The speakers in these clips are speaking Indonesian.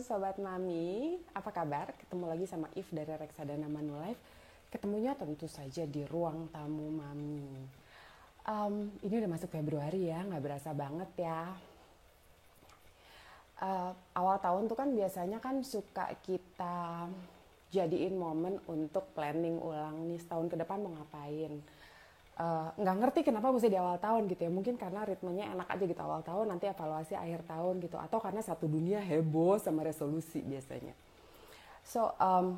Sobat Mami, apa kabar? Ketemu lagi sama If dari Reksadana Manulife. Ketemunya tentu saja di ruang tamu Mami. Um, ini udah masuk Februari ya, nggak berasa banget ya. Uh, awal tahun tuh kan biasanya kan suka kita jadiin momen untuk planning ulang nih setahun ke depan mau ngapain nggak uh, ngerti kenapa mesti di awal tahun gitu ya. Mungkin karena ritmenya enak aja gitu awal tahun nanti evaluasi akhir tahun gitu. Atau karena satu dunia heboh sama resolusi biasanya. So um,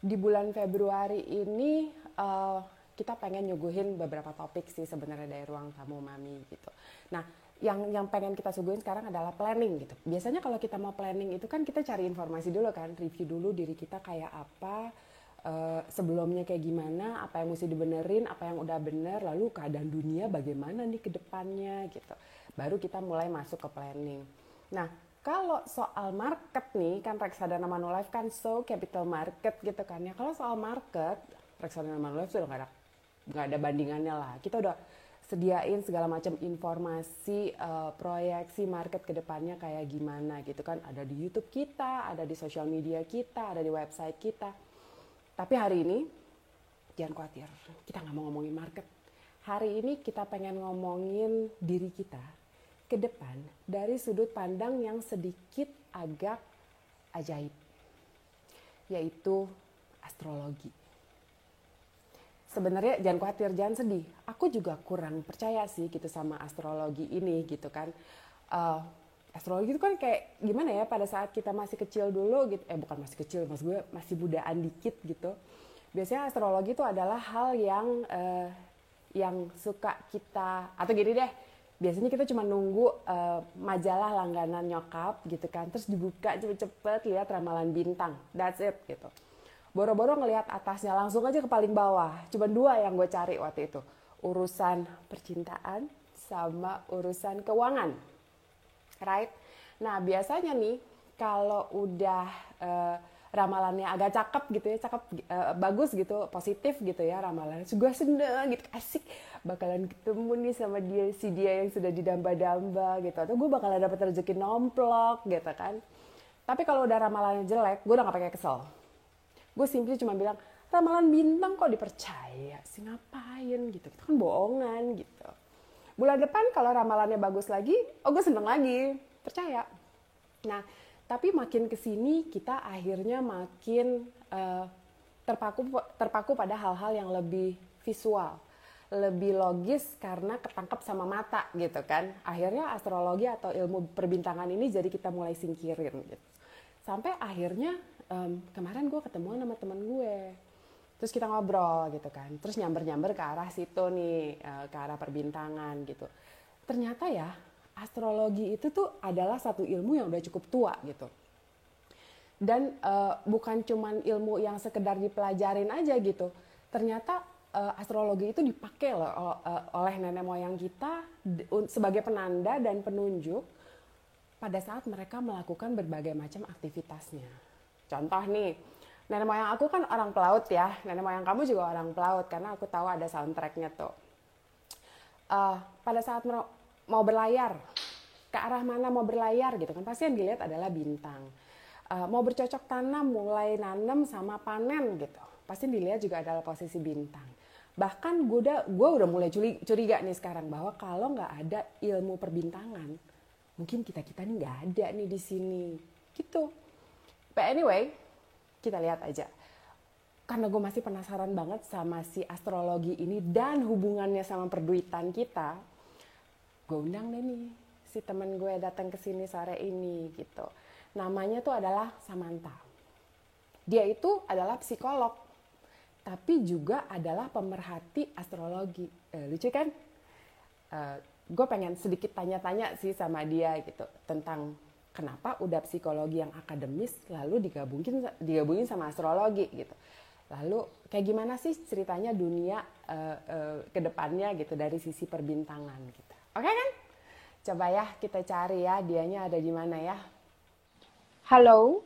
di bulan Februari ini uh, kita pengen nyuguhin beberapa topik sih sebenarnya dari ruang tamu mami gitu. Nah yang yang pengen kita suguhin sekarang adalah planning gitu. Biasanya kalau kita mau planning itu kan kita cari informasi dulu kan review dulu diri kita kayak apa uh, sebelumnya kayak gimana, apa yang mesti dibenerin, apa yang udah bener, lalu keadaan dunia bagaimana nih ke depannya gitu. Baru kita mulai masuk ke planning. Nah, kalau soal market nih, kan reksadana Manulife kan so capital market gitu kan ya. Kalau soal market, reksadana Manulife sudah nggak ada nggak ada bandingannya lah. Kita udah sediain segala macam informasi uh, proyeksi market ke depannya kayak gimana gitu kan ada di YouTube kita, ada di sosial media kita, ada di website kita tapi hari ini jangan khawatir, kita nggak mau ngomongin market. Hari ini kita pengen ngomongin diri kita ke depan dari sudut pandang yang sedikit agak ajaib, yaitu astrologi. Sebenarnya jangan khawatir, jangan sedih. Aku juga kurang percaya sih gitu sama astrologi ini gitu kan. Uh, astrologi itu kan kayak gimana ya pada saat kita masih kecil dulu gitu eh bukan masih kecil mas gue masih budaan dikit gitu. Biasanya astrologi itu adalah hal yang uh, yang suka kita atau gini deh biasanya kita cuma nunggu uh, majalah langganan nyokap gitu kan terus dibuka cepet-cepet lihat ramalan bintang that's it gitu. Boro-boro ngelihat atasnya langsung aja ke paling bawah cuma dua yang gue cari waktu itu urusan percintaan sama urusan keuangan right? Nah biasanya nih kalau udah uh, ramalannya agak cakep gitu ya, cakep uh, bagus gitu, positif gitu ya ramalannya. Gue seneng gitu, asik bakalan ketemu nih sama dia si dia yang sudah didamba-damba gitu. Atau gue bakalan dapat rezeki nomplok gitu kan. Tapi kalau udah ramalannya jelek, gue udah gak pakai kesel. Gue simply cuma bilang, ramalan bintang kok dipercaya sih ngapain gitu. Itu kan bohongan gitu bulan depan kalau ramalannya bagus lagi, oh gue seneng lagi, percaya. Nah, tapi makin ke sini kita akhirnya makin uh, terpaku terpaku pada hal-hal yang lebih visual, lebih logis karena ketangkep sama mata gitu kan. Akhirnya astrologi atau ilmu perbintangan ini jadi kita mulai singkirin gitu. Sampai akhirnya um, kemarin gue ketemu sama teman gue terus kita ngobrol gitu kan. Terus nyamber-nyamber ke arah situ nih eh, ke arah perbintangan gitu. Ternyata ya astrologi itu tuh adalah satu ilmu yang udah cukup tua gitu. Dan uh, bukan cuman ilmu yang sekedar dipelajarin aja gitu. Ternyata uh, astrologi itu dipakai loh oleh nenek moyang kita sebagai penanda dan penunjuk pada saat mereka melakukan berbagai macam aktivitasnya. Contoh nih nenek moyang aku kan orang pelaut ya. Nenek moyang kamu juga orang pelaut karena aku tahu ada soundtracknya tuh. Uh, pada saat mau berlayar ke arah mana mau berlayar gitu kan pasti yang dilihat adalah bintang. Uh, mau bercocok tanam mulai nanam sama panen gitu pasti dilihat juga adalah posisi bintang. Bahkan gue udah gue udah mulai curiga nih sekarang bahwa kalau nggak ada ilmu perbintangan mungkin kita kita nih nggak ada nih di sini. Gitu. But anyway kita lihat aja. Karena gue masih penasaran banget sama si astrologi ini dan hubungannya sama perduitan kita, gue undang deh nih si temen gue datang ke sini sore ini gitu. Namanya tuh adalah Samantha. Dia itu adalah psikolog, tapi juga adalah pemerhati astrologi. Eh, lucu kan? Eh, gue pengen sedikit tanya-tanya sih sama dia gitu tentang kenapa udah psikologi yang akademis lalu digabungin digabungin sama astrologi gitu lalu kayak gimana sih ceritanya dunia uh, uh, ke depannya gitu dari sisi perbintangan gitu oke okay, kan coba ya kita cari ya dianya ada di mana ya halo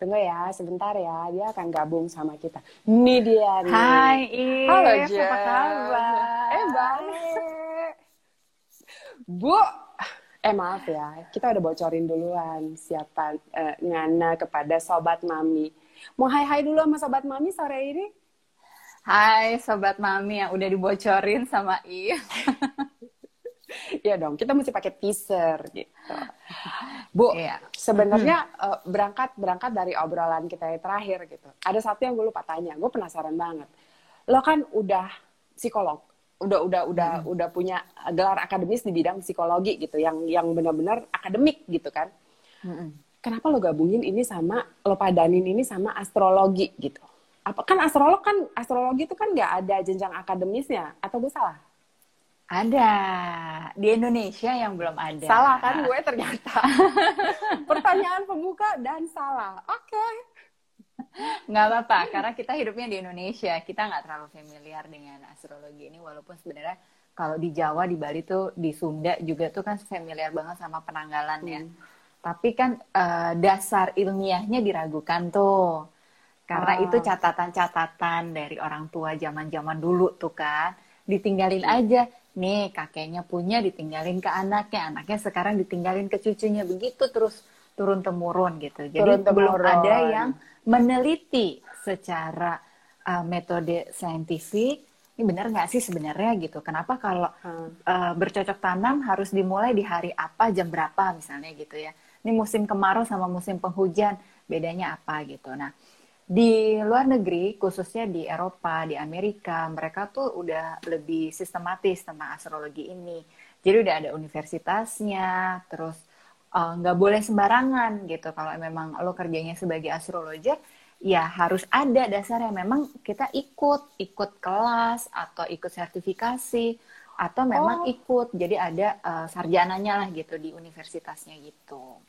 Tunggu ya, sebentar ya. Dia akan gabung sama kita. Ini dia nih. Hai, If. Halo, Jen. Apa kabar? Eh, baik. Bu, Eh maaf ya, kita udah bocorin duluan siapa uh, ngana kepada sobat mami. Mau hai hai dulu sama sobat mami sore ini? Hai sobat mami yang udah dibocorin sama I. Iya dong, kita mesti pakai teaser gitu. Bu, iya. sebenarnya hmm. uh, berangkat berangkat dari obrolan kita yang terakhir gitu. Ada satu yang gue lupa tanya, gue penasaran banget. Lo kan udah psikolog, udah udah udah hmm. udah punya gelar akademis di bidang psikologi gitu yang yang benar-benar akademik gitu kan. Hmm. kenapa lo gabungin ini sama lo padanin ini sama astrologi gitu? Apa kan astrolog kan astrologi itu kan nggak ada jenjang akademisnya atau gue salah? Ada. Di Indonesia yang belum ada. Salah kan gue ternyata. Pertanyaan pembuka dan salah. Oke. okay nggak apa-apa karena kita hidupnya di Indonesia. Kita nggak terlalu familiar dengan astrologi ini walaupun sebenarnya kalau di Jawa di Bali tuh di Sunda juga tuh kan familiar banget sama penanggalannya hmm. tapi kan uh, dasar ilmiahnya diragukan tuh. Karena oh. itu catatan-catatan dari orang tua zaman-zaman dulu tuh kan. Ditinggalin hmm. aja. Nih kakeknya punya ditinggalin ke anaknya. Anaknya sekarang ditinggalin ke cucunya. Begitu terus turun temurun gitu. Jadi turun belum ada yang meneliti secara uh, metode saintifik. Ini benar nggak sih sebenarnya gitu? Kenapa kalau hmm. uh, bercocok tanam harus dimulai di hari apa jam berapa misalnya gitu ya? Ini musim kemarau sama musim penghujan bedanya apa gitu? Nah di luar negeri khususnya di Eropa di Amerika mereka tuh udah lebih sistematis tentang astrologi ini. Jadi udah ada universitasnya terus nggak uh, boleh sembarangan gitu kalau memang lo kerjanya sebagai astrologer ya harus ada dasarnya memang kita ikut ikut kelas atau ikut sertifikasi atau memang oh. ikut jadi ada uh, sarjananya lah gitu di universitasnya gitu.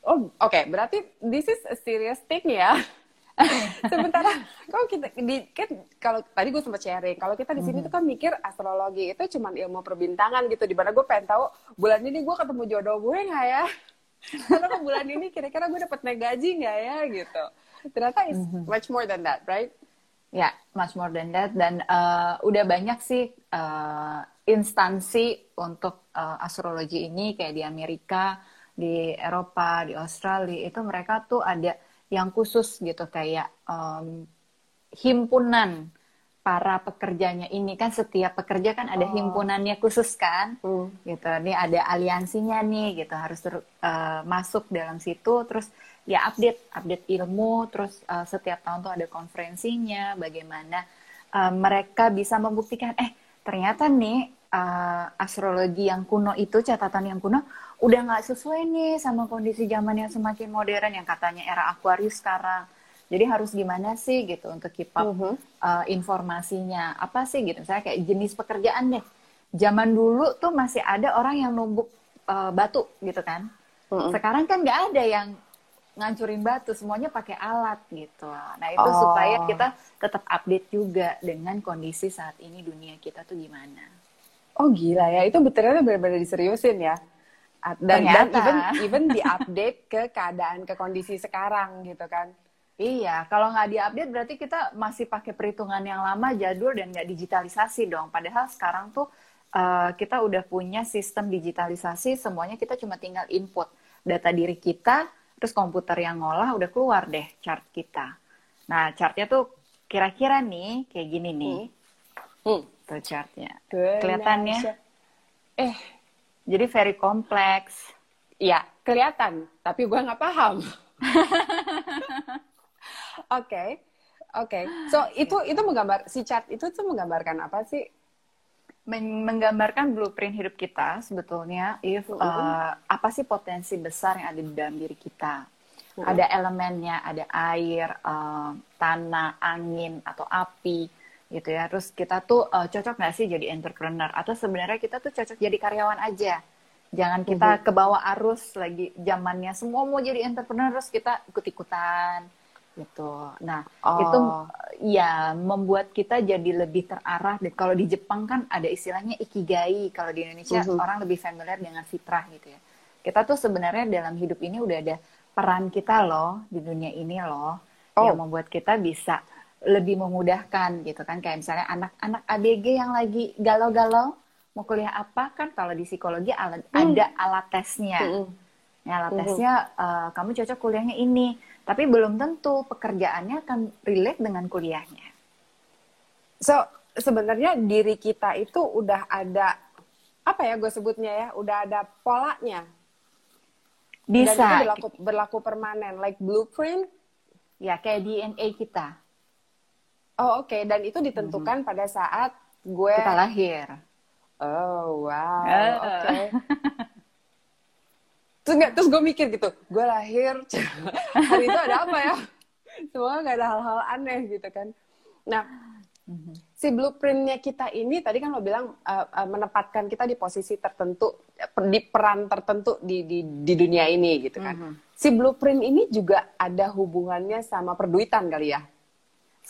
Oh oke okay. berarti this is a serious thing ya. Sementara kalau kita di kan kalau tadi gue sempat sharing, kalau kita di sini mm -hmm. tuh kan mikir astrologi itu cuma ilmu perbintangan gitu. Di mana gue pengen tahu bulan ini gue ketemu jodoh gue nggak ya? Karena bulan ini kira-kira gue dapat naik gaji nggak ya gitu. Ternyata is mm -hmm. much more than that, right? Ya, yeah, much more than that. Dan uh, udah banyak sih uh, instansi untuk uh, astrologi ini kayak di Amerika, di Eropa, di Australia itu mereka tuh ada yang khusus gitu kayak um, himpunan para pekerjanya ini kan setiap pekerja kan ada oh. himpunannya khusus kan hmm. gitu ini ada aliansinya nih gitu harus ter, uh, masuk dalam situ terus ya update update ilmu terus uh, setiap tahun tuh ada konferensinya bagaimana uh, mereka bisa membuktikan eh ternyata nih uh, astrologi yang kuno itu catatan yang kuno udah nggak sesuai nih sama kondisi zaman yang semakin modern yang katanya era Aquarius sekarang. Jadi harus gimana sih gitu untuk keep up uh -huh. uh, informasinya apa sih gitu misalnya kayak jenis pekerjaan deh. Zaman dulu tuh masih ada orang yang numbuk uh, batu gitu kan. Uh -huh. Sekarang kan nggak ada yang ngancurin batu, semuanya pakai alat gitu. Nah itu oh. supaya kita tetap update juga dengan kondisi saat ini dunia kita tuh gimana. Oh gila ya, itu betulnya benar-benar diseriusin ya dan, dan even even diupdate ke keadaan ke kondisi sekarang gitu kan Iya, kalau nggak diupdate berarti kita masih pakai perhitungan yang lama, jadul dan nggak digitalisasi dong. Padahal sekarang tuh uh, kita udah punya sistem digitalisasi, semuanya kita cuma tinggal input data diri kita, terus komputer yang ngolah udah keluar deh chart kita. Nah, chartnya tuh kira-kira nih kayak gini nih. Hmm. Hmm. Tuh chartnya. Kelihatannya. Eh, jadi very kompleks. Ya, kelihatan. Tapi gue nggak paham. Oke, oke. Okay. So itu itu menggambar si chat itu tuh menggambarkan apa sih? menggambarkan blueprint hidup kita sebetulnya. If uh, uh, apa sih potensi besar yang ada di dalam diri kita? Uh Ada elemennya, ada air, uh, tanah, angin atau api gitu ya. Terus kita tuh uh, cocok nggak sih jadi entrepreneur atau sebenarnya kita tuh cocok jadi karyawan aja. Jangan kita mm -hmm. ke bawah arus lagi zamannya semua mau jadi entrepreneur terus kita ikut-ikutan gitu. Nah, oh. itu ya membuat kita jadi lebih terarah dan kalau di Jepang kan ada istilahnya ikigai, kalau di Indonesia mm -hmm. orang lebih familiar dengan fitrah gitu ya. Kita tuh sebenarnya dalam hidup ini udah ada peran kita loh di dunia ini loh oh. yang membuat kita bisa lebih memudahkan gitu kan kayak misalnya anak-anak ABG yang lagi galau-galau mau kuliah apa kan kalau di psikologi alat, hmm. ada alat tesnya. Hmm. Ya, alat hmm. tesnya uh, kamu cocok kuliahnya ini, tapi belum tentu pekerjaannya akan relate dengan kuliahnya. So sebenarnya diri kita itu udah ada apa ya gue sebutnya ya, udah ada polanya. Bisa. Dan itu berlaku berlaku permanen, like blueprint. Ya kayak DNA kita. Oh oke, okay. dan itu ditentukan hmm. pada saat gue kita lahir. Oh wow, uh. oke. Okay. terus nggak, terus gue mikir gitu, gue lahir hari itu ada apa ya? Semoga nggak ada hal-hal aneh gitu kan. Nah, mm-hmm. si blueprintnya kita ini tadi kan lo bilang uh, uh, menempatkan kita di posisi tertentu, di peran tertentu di di, di dunia ini gitu kan. Mm-hmm. Si blueprint ini juga ada hubungannya sama perduitan kali ya?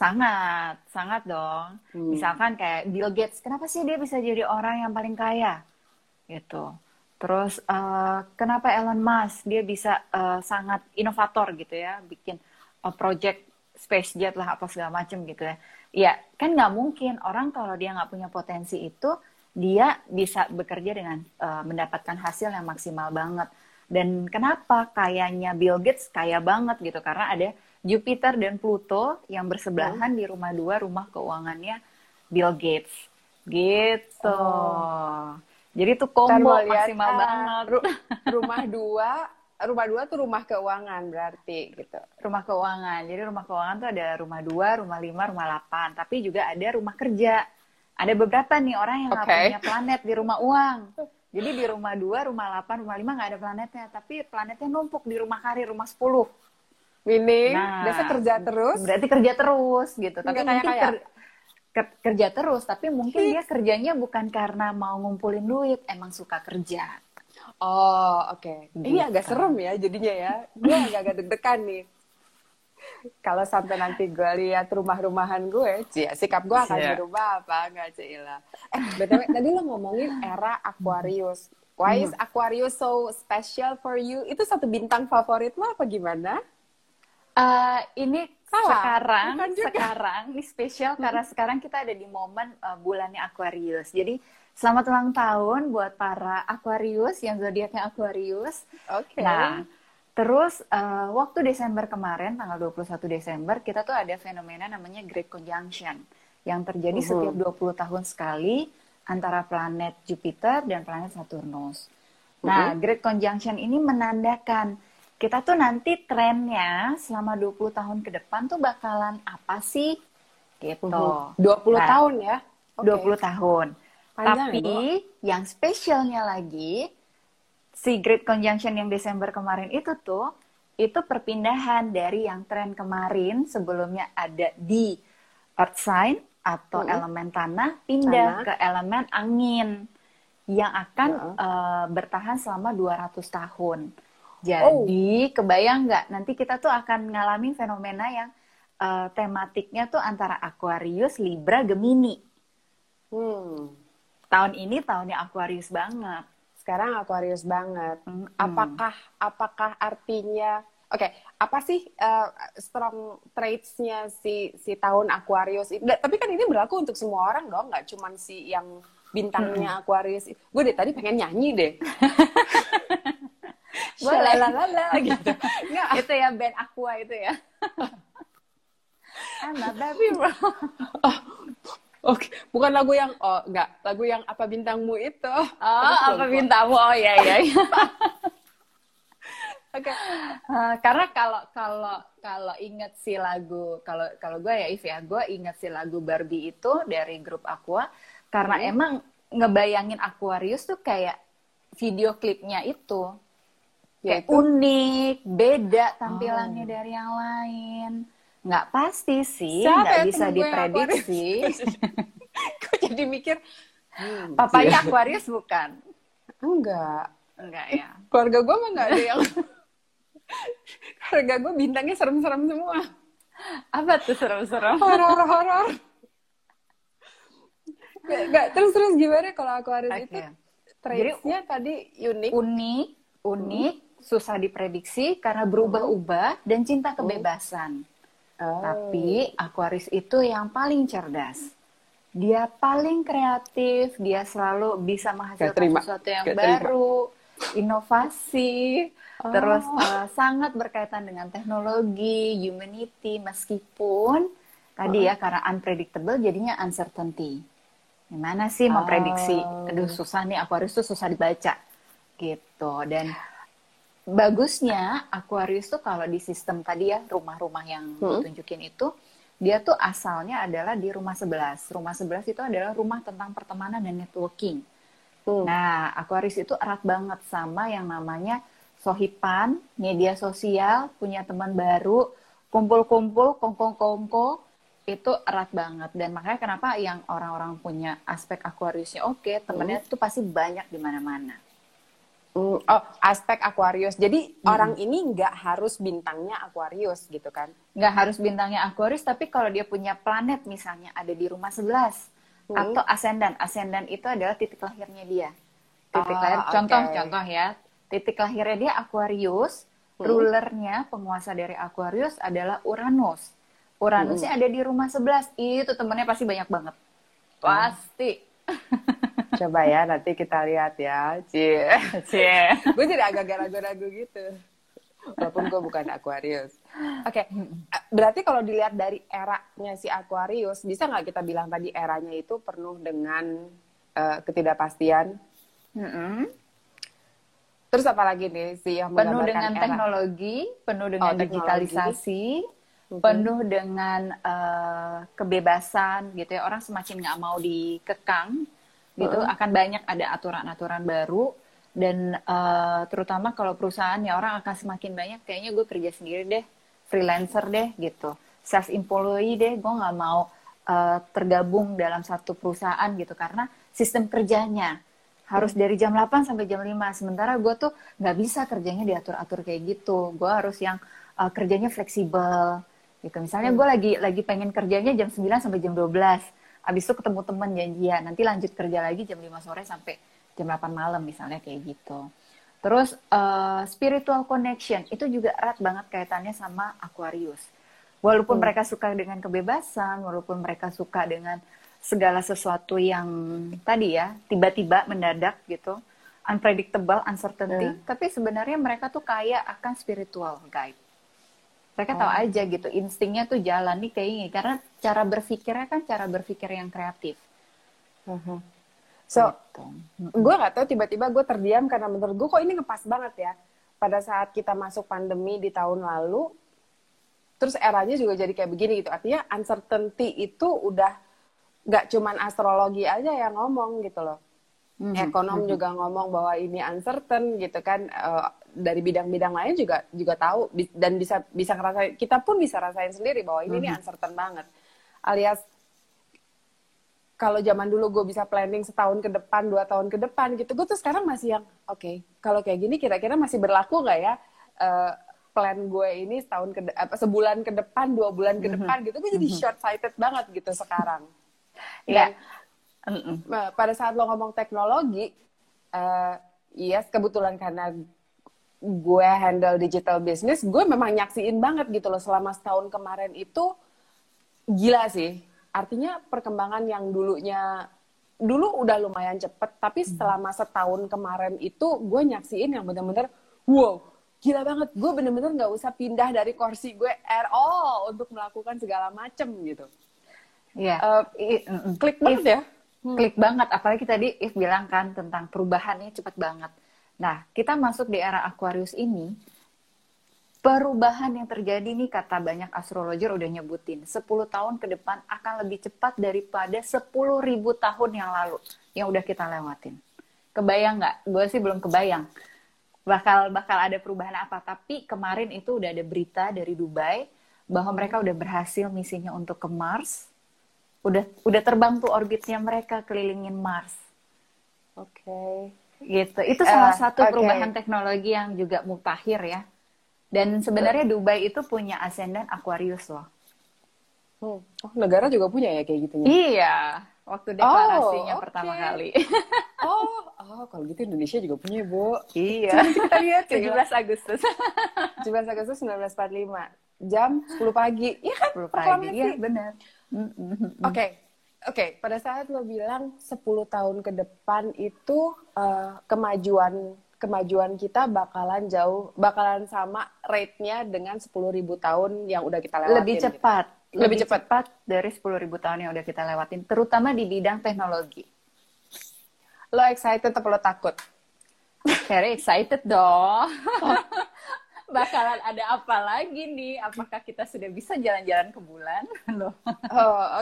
Sangat, sangat dong. Hmm. Misalkan kayak Bill Gates, kenapa sih dia bisa jadi orang yang paling kaya? Gitu. Terus uh, kenapa Elon Musk dia bisa uh, sangat inovator gitu ya, bikin uh, project space jet lah apa segala macam gitu ya. Ya kan nggak mungkin orang kalau dia nggak punya potensi itu dia bisa bekerja dengan uh, mendapatkan hasil yang maksimal banget. Dan kenapa kayaknya Bill Gates kaya banget gitu karena ada Jupiter dan Pluto yang bersebelahan hmm. di rumah dua rumah keuangannya Bill Gates gitu. Oh. Jadi itu combo maksimal uh, banget. rumah dua, rumah dua tuh rumah keuangan berarti gitu. Rumah keuangan. Jadi rumah keuangan tuh ada rumah dua, rumah lima, rumah delapan. Tapi juga ada rumah kerja. Ada beberapa nih orang yang okay. Gak punya planet di rumah uang. Jadi di rumah dua, rumah delapan, rumah lima nggak ada planetnya. Tapi planetnya numpuk di rumah karir, rumah sepuluh. Meaning, nah, biasa kerja terus. Berarti kerja terus gitu. Tapi Enggak mungkin kayak, ker kerja terus, tapi mungkin dia kerjanya bukan karena mau ngumpulin duit, emang suka kerja. Oh, oke. Okay. Gitu. Ini agak serem ya jadinya ya. Gue agak-agak deg-degan nih. Kalau sampai nanti gue lihat rumah-rumahan gue, cia, sikap gue akan yeah. berubah apa enggak, Cila? Eh, btw tadi lo ngomongin era Aquarius. Why is hmm. Aquarius so special for you? Itu satu bintang favorit lo apa gimana? Uh, ini Salah, sekarang sekarang ini spesial hmm. karena sekarang kita ada di momen uh, bulannya Aquarius. Jadi selamat ulang tahun buat para Aquarius yang zodiaknya Aquarius. Oke. Okay. Nah, terus uh, waktu Desember kemarin tanggal 21 Desember kita tuh ada fenomena namanya Great Conjunction yang terjadi uh -huh. setiap 20 tahun sekali antara planet Jupiter dan planet Saturnus. Nah, uh -huh. Great Conjunction ini menandakan kita tuh nanti trennya selama 20 tahun ke depan tuh bakalan apa sih? Gitu. Uh, 20 nah, tahun ya? Okay. 20 tahun. Panjang Tapi ya, yang spesialnya lagi, si Great Conjunction yang Desember kemarin itu tuh, itu perpindahan dari yang tren kemarin sebelumnya ada di Earth sign atau elemen tanah pindah tanah. ke elemen angin yang akan uh, bertahan selama 200 tahun. Jadi oh. kebayang nggak nanti kita tuh akan ngalamin fenomena yang uh, tematiknya tuh antara Aquarius, Libra, Gemini. Hmm. Tahun ini tahunnya Aquarius banget. Sekarang Aquarius banget. Hmm. Apakah apakah artinya Oke, okay, apa sih uh, strong traits-nya si si tahun Aquarius itu? Tapi kan ini berlaku untuk semua orang dong, nggak cuma si yang bintangnya hmm. Aquarius. Gue deh tadi pengen nyanyi deh. boleh lalala gitu nggak itu ya band Aqua itu ya I'm a baby bro oh, Oke, okay. bukan lagu yang oh enggak, lagu yang apa bintangmu itu. Oh, apa bintangmu? Oh iya iya. iya. Oke. Okay. Uh, karena kalau kalau kalau inget si lagu kalau kalau gue ya If ya, gue inget si lagu Barbie itu dari grup Aqua karena hmm. emang ngebayangin Aquarius tuh kayak video klipnya itu kayak Yaitu? unik, beda tampilannya oh. dari yang lain. Nggak pasti sih, Siapa nggak bisa diprediksi. Kok jadi mikir, hmm, papanya Aquarius bukan? Enggak. Enggak ya. Keluarga gue mah nggak ada yang... Keluarga gue bintangnya serem-serem semua. Apa tuh serem-serem? Horor-horor. Gak, terus-terus gimana kalau Aquarius okay. itu traitsnya tadi unik? Unik, unik, hmm susah diprediksi karena berubah-ubah dan cinta kebebasan. Oh. Tapi Aquarius itu yang paling cerdas. dia paling kreatif, dia selalu bisa menghasilkan sesuatu yang baru, inovasi, oh. terus uh, sangat berkaitan dengan teknologi, humanity, meskipun tadi ya karena unpredictable jadinya uncertainty. Gimana sih mau prediksi? Oh. Aduh susah nih Aquarius tuh susah dibaca gitu dan bagusnya Aquarius tuh kalau di sistem tadi ya rumah-rumah yang hmm. ditunjukin itu dia tuh asalnya adalah di rumah 11. Rumah 11 itu adalah rumah tentang pertemanan dan networking. Hmm. Nah, Aquarius itu erat banget sama yang namanya sohipan, media sosial, punya teman baru, kumpul-kumpul, kongkong-kongko, itu erat banget. Dan makanya kenapa yang orang-orang punya aspek Aquariusnya oke, okay, temennya hmm. tuh pasti banyak di mana-mana. Mm, oh, aspek Aquarius. Jadi hmm. orang ini nggak harus bintangnya Aquarius gitu kan? Nggak harus bintangnya Aquarius, tapi kalau dia punya planet misalnya ada di rumah 11 hmm. atau ascendant. Ascendant itu adalah titik lahirnya dia. Titik oh, lahir. Contoh, okay. contoh ya. Titik lahirnya dia Aquarius. Hmm. Rulernya penguasa dari Aquarius adalah Uranus. Uranusnya hmm. ada di rumah 11. Itu temennya pasti banyak banget. Hmm. Coba ya nanti kita lihat ya. Cie. Cie. gue jadi agak ragu-ragu gitu. Walaupun gue bukan Aquarius. Oke, okay. berarti kalau dilihat dari eranya si Aquarius, bisa nggak kita bilang tadi eranya itu penuh dengan uh, ketidakpastian? Mm -hmm. Terus apa lagi nih si yang penuh dengan era? teknologi, penuh dengan oh, digitalisasi, -hmm. penuh dengan uh, kebebasan gitu ya. Orang semakin nggak mau dikekang gitu uh. akan banyak ada aturan-aturan baru. Dan uh, terutama kalau perusahaan ya orang akan semakin banyak kayaknya gue kerja sendiri deh freelancer deh gitu. Self employee deh gue nggak mau uh, tergabung dalam satu perusahaan gitu. Karena sistem kerjanya harus dari jam 8 sampai jam 5 sementara gue tuh nggak bisa kerjanya diatur-atur kayak gitu. Gue harus yang uh, kerjanya fleksibel gitu. Misalnya gue lagi lagi pengen kerjanya jam 9 sampai jam 12 abis itu ketemu teman janjian nanti lanjut kerja lagi jam 5 sore sampai jam 8 malam misalnya kayak gitu terus uh, spiritual connection itu juga erat banget kaitannya sama Aquarius walaupun hmm. mereka suka dengan kebebasan walaupun mereka suka dengan segala sesuatu yang tadi ya tiba-tiba mendadak gitu unpredictable uncertainty hmm. tapi sebenarnya mereka tuh kaya akan spiritual guide mereka oh. tahu aja gitu instingnya tuh jalan nih kayak ini karena cara berpikirnya kan cara berpikir yang kreatif uh-huh. so gitu. gue nggak tahu tiba-tiba gue terdiam karena menurut gue kok ini ngepas banget ya pada saat kita masuk pandemi di tahun lalu terus eranya juga jadi kayak begini gitu artinya uncertainty itu udah nggak cuman astrologi aja yang ngomong gitu loh mm-hmm. ekonom mm-hmm. juga ngomong bahwa ini uncertain gitu kan uh, dari bidang-bidang lain juga juga tahu dan bisa bisa ngerasain kita pun bisa rasain sendiri bahwa ini mm-hmm. nih uncertain banget alias kalau zaman dulu gue bisa planning setahun ke depan dua tahun ke depan gitu gue tuh sekarang masih yang oke okay, kalau kayak gini kira-kira masih berlaku nggak ya uh, plan gue ini setahun ke apa sebulan ke depan dua bulan ke mm-hmm. depan gitu gue jadi mm-hmm. short sighted banget gitu sekarang ya yeah. Pada saat lo ngomong teknologi uh, yes kebetulan karena gue handle digital business, gue memang nyaksiin banget gitu loh selama setahun kemarin itu gila sih. Artinya perkembangan yang dulunya dulu udah lumayan cepet, tapi selama setahun kemarin itu gue nyaksiin yang bener-bener wow gila banget. Gue bener-bener nggak usah pindah dari kursi gue at all untuk melakukan segala macem gitu. Iya. Yeah. Uh, klik banget ya. Hmm. Klik banget. Apalagi tadi If bilang kan tentang perubahannya cepet banget Nah, kita masuk di era Aquarius ini, perubahan yang terjadi nih kata banyak astrologer udah nyebutin 10 tahun ke depan akan lebih cepat daripada 10 ribu tahun yang lalu yang udah kita lewatin. Kebayang nggak? Gue sih belum kebayang bakal bakal ada perubahan apa. Tapi kemarin itu udah ada berita dari Dubai bahwa mereka udah berhasil misinya untuk ke Mars. Udah udah terbang tuh orbitnya mereka kelilingin Mars. Oke. Okay gitu. Itu salah uh, satu okay. perubahan teknologi yang juga mutakhir ya. Dan sebenarnya Dubai itu punya ascendant Aquarius loh. Hmm. oh negara juga punya ya kayak gitu iya waktu deklarasinya oh, pertama kali. Oh oh kalau gitu Indonesia juga punya bu. Iya. Coba kita lihat 17 Agustus. 17 Agustus 1945 jam 10 pagi. Iya kan? 10 pagi iya benar oke okay. okay, pada saat lo bilang 10 tahun ke depan itu uh, kemajuan kemajuan kita bakalan jauh bakalan sama rate-nya dengan 10.000 tahun yang udah kita lewatin. Lebih cepat. Gitu. Lebih, Lebih cepat. cepat dari 10.000 tahun yang udah kita lewatin, terutama di bidang teknologi. Lo excited atau lo takut? Very excited dong. Bakalan ada apa lagi nih? Apakah kita sudah bisa jalan-jalan ke bulan? oh,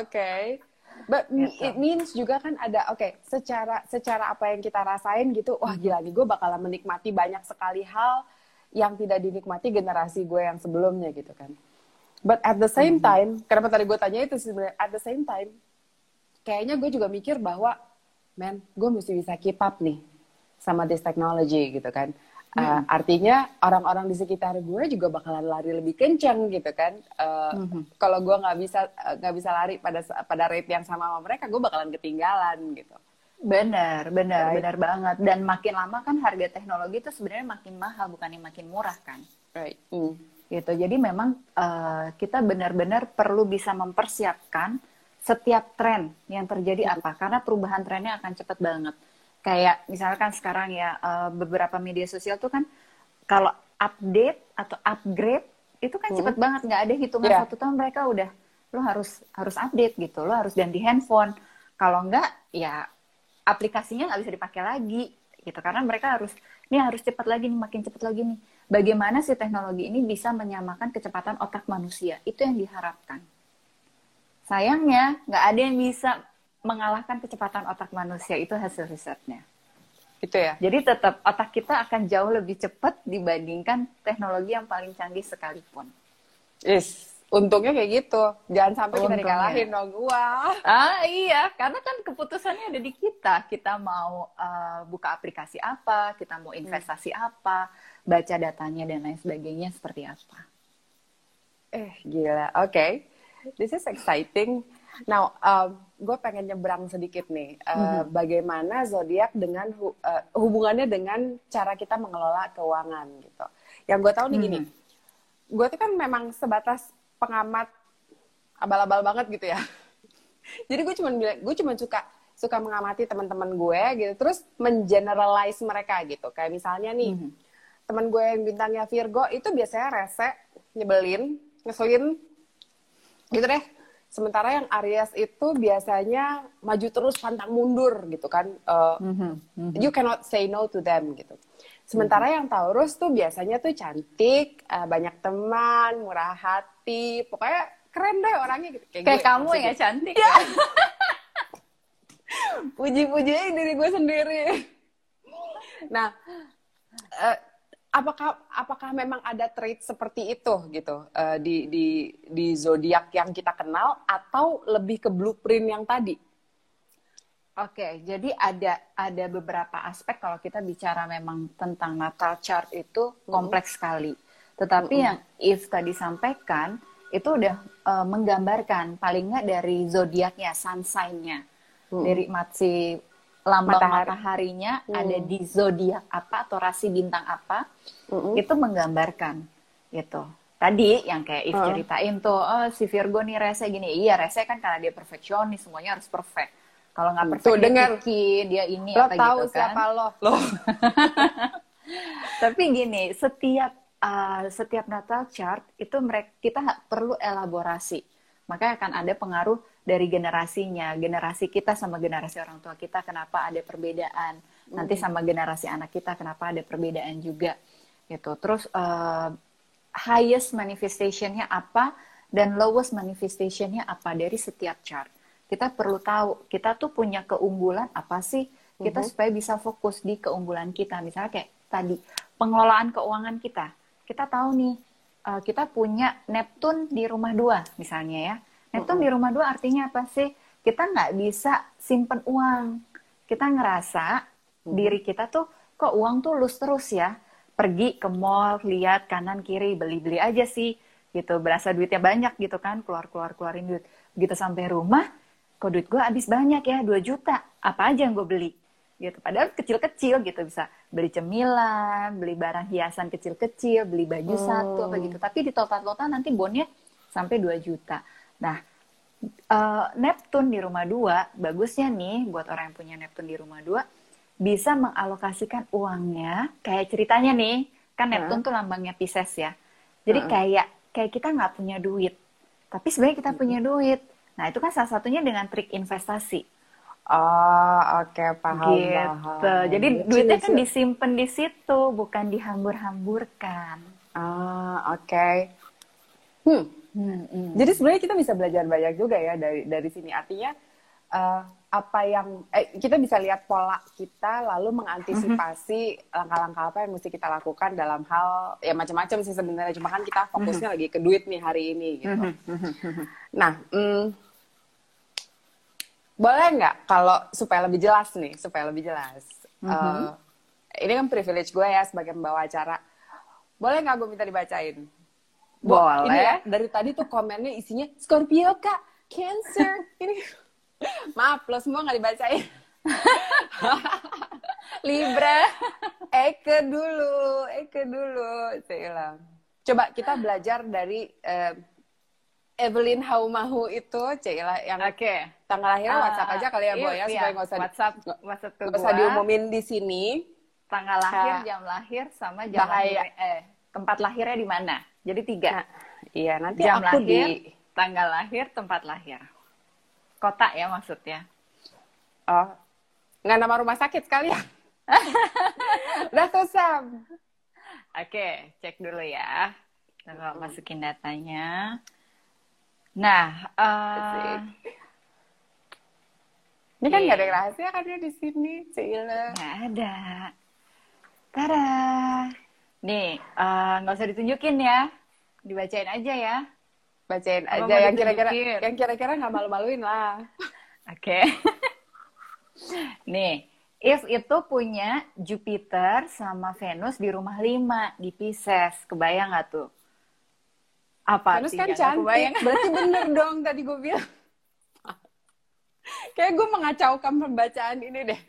oke. Okay. But gitu. it means juga kan ada oke okay, secara secara apa yang kita rasain gitu wah hmm. gila nih gue bakalan menikmati banyak sekali hal yang tidak dinikmati generasi gue yang sebelumnya gitu kan. But at the same hmm. time, kenapa tadi gue tanya itu sebenarnya at the same time kayaknya gue juga mikir bahwa man gue mesti bisa keep up nih sama this technology gitu kan. Uh, artinya orang-orang di sekitar gue juga bakalan lari lebih kencang gitu kan. Uh, mm-hmm. Kalau gue nggak bisa nggak uh, bisa lari pada pada rate yang sama sama mereka, gue bakalan ketinggalan gitu. Benar, benar, right. benar banget. Dan makin lama kan harga teknologi itu sebenarnya makin mahal, bukannya makin murah kan? Right. Mm. Gitu. Jadi memang uh, kita benar-benar perlu bisa mempersiapkan setiap tren yang terjadi apa, karena perubahan trennya akan cepat banget kayak misalkan sekarang ya uh, beberapa media sosial tuh kan kalau update atau upgrade itu kan hmm. cepet banget nggak ada hitungan yeah. satu tahun mereka udah lo harus harus update gitu lo harus ganti handphone kalau nggak ya aplikasinya nggak bisa dipakai lagi gitu karena mereka harus ini harus cepat lagi nih makin cepat lagi nih bagaimana si teknologi ini bisa menyamakan kecepatan otak manusia itu yang diharapkan sayangnya nggak ada yang bisa mengalahkan kecepatan otak manusia itu hasil risetnya. Itu ya. Jadi tetap otak kita akan jauh lebih cepat dibandingkan teknologi yang paling canggih sekalipun. Is, untungnya kayak gitu. Jangan sampai untungnya. kita dikalahin dong gua. Ah iya, karena kan keputusannya ada di kita. Kita mau uh, buka aplikasi apa, kita mau investasi hmm. apa, baca datanya dan lain sebagainya seperti apa. Eh, gila. Oke. Okay. This is exciting. Now, um, gue pengen nyebrang sedikit nih. Uh, mm-hmm. Bagaimana zodiak dengan hu uh, hubungannya dengan cara kita mengelola keuangan gitu. Yang gue tahu nih mm-hmm. gini, gue tuh kan memang sebatas pengamat abal-abal banget gitu ya. Jadi gue cuma gue cuma suka suka mengamati teman-teman gue gitu, terus mengeneralize mereka gitu. Kayak misalnya nih, mm-hmm. teman gue yang bintangnya Virgo itu biasanya rese, nyebelin, ngeselin, gitu deh Sementara yang Aries itu biasanya maju terus pantang mundur gitu kan. Uh, mm-hmm. Mm-hmm. You cannot say no to them gitu. Sementara mm-hmm. yang Taurus tuh biasanya tuh cantik, uh, banyak teman, murah hati, pokoknya keren deh orangnya gitu. Kayak, Kayak gue, kamu ya cantik ya. Puji-puji diri gue sendiri. Nah, uh, apakah apakah memang ada trait seperti itu gitu uh, di di di zodiak yang kita kenal atau lebih ke blueprint yang tadi? Oke, jadi ada ada beberapa aspek kalau kita bicara memang tentang natal chart itu kompleks mm -hmm. sekali. Tetapi mm -hmm. yang if tadi sampaikan itu udah uh, menggambarkan paling nggak dari zodiaknya, sun sign-nya. Mm -hmm. Dari matsi lambang Matahari. mataharinya hmm. ada di zodiak apa atau rasi bintang apa hmm. itu menggambarkan gitu tadi yang kayak If hmm. ceritain tuh oh si Virgo nih rese gini iya rese kan karena dia perfeksionis semuanya harus perfect kalau nggak perfect tuh, dia dengar. dia ini lo apa tahu gitu kan siapa lo lo tapi gini setiap uh, setiap natal chart itu mereka kita perlu elaborasi maka akan ada pengaruh dari generasinya, generasi kita sama generasi orang tua kita kenapa ada perbedaan, nanti sama generasi anak kita kenapa ada perbedaan juga, gitu. Terus uh, highest manifestationnya apa dan lowest manifestationnya apa dari setiap chart. Kita perlu tahu kita tuh punya keunggulan apa sih kita mm-hmm. supaya bisa fokus di keunggulan kita. Misalnya kayak tadi pengelolaan keuangan kita, kita tahu nih uh, kita punya Neptune di rumah dua misalnya ya Neptune di rumah dua artinya apa sih? Kita nggak bisa simpen uang. Kita ngerasa diri kita tuh kok uang tuh lus terus ya. Pergi ke mall, lihat kanan kiri, beli-beli aja sih. Gitu, berasa duitnya banyak gitu kan, keluar-keluar keluarin duit. Begitu sampai rumah, kok duit gue habis banyak ya, 2 juta. Apa aja yang gue beli? gitu. Padahal kecil-kecil gitu bisa beli cemilan, beli barang hiasan kecil-kecil, beli baju hmm. satu apa gitu. Tapi di total-total nanti bonnya sampai 2 juta. Nah, uh, Neptune di rumah dua, bagusnya nih buat orang yang punya Neptune di rumah dua, bisa mengalokasikan uangnya, kayak ceritanya nih, kan Neptune uh. tuh lambangnya Pisces ya. Jadi uh. kayak kayak kita nggak punya duit, tapi sebenarnya kita punya duit. Nah itu kan salah satunya dengan trik investasi. Oh, oke okay, paham. Gitu. Paham. Jadi duitnya kan disimpan di situ, bukan dihambur-hamburkan. Ah, oke. Okay. Hmm. Hmm, hmm. Jadi sebenarnya kita bisa belajar banyak juga ya dari dari sini. Artinya uh, apa yang eh, kita bisa lihat pola kita lalu mengantisipasi mm-hmm. langkah-langkah apa yang mesti kita lakukan dalam hal ya macam-macam sih sebenarnya cuma kan kita fokusnya mm-hmm. lagi ke duit nih hari ini gitu. Mm-hmm. Nah, mm, boleh nggak kalau supaya lebih jelas nih supaya lebih jelas. Mm-hmm. Uh, ini kan privilege gue ya sebagai pembawa acara. Boleh nggak gue minta dibacain? Boleh. Ini ya, dari tadi tuh komennya isinya Scorpio kak, Cancer. ini maaf lo semua nggak dibacain. Libra. Eke dulu, Eke dulu. Saya Coba kita belajar dari uh, Evelyn Haumahu itu, Cila yang okay. tanggal lahirnya uh, WhatsApp aja kali ya, Bu ya, supaya nggak usah WhatsApp, WhatsApp ke usah diumumin di sini. Tanggal lahir, jam lahir, sama jam lahir, eh, tempat lahirnya di mana? Jadi tiga. Nah, iya, nanti jam aku lahir, di tanggal lahir, tempat lahir. Kota ya maksudnya. Oh, nggak nama rumah sakit sekali ya? Udah tuh Sam. Oke, cek dulu ya. Kita hmm. masukin datanya. Nah, uh, ini kan nggak ada rahasia kan ya di sini, Cila. Nggak ada. Tada. Nih, eh, nggak uh, usah ditunjukin ya, dibacain aja ya. Bacain Apa aja yang kira-kira yang kira-kira nggak malu-maluin lah. Oke. Okay. Nih, if itu punya Jupiter sama Venus di rumah lima di Pisces, kebayang nggak tuh? Apa? Venus kan cantik, kebayang. berarti bener dong tadi gue bilang. Kayak gue mengacaukan pembacaan ini deh.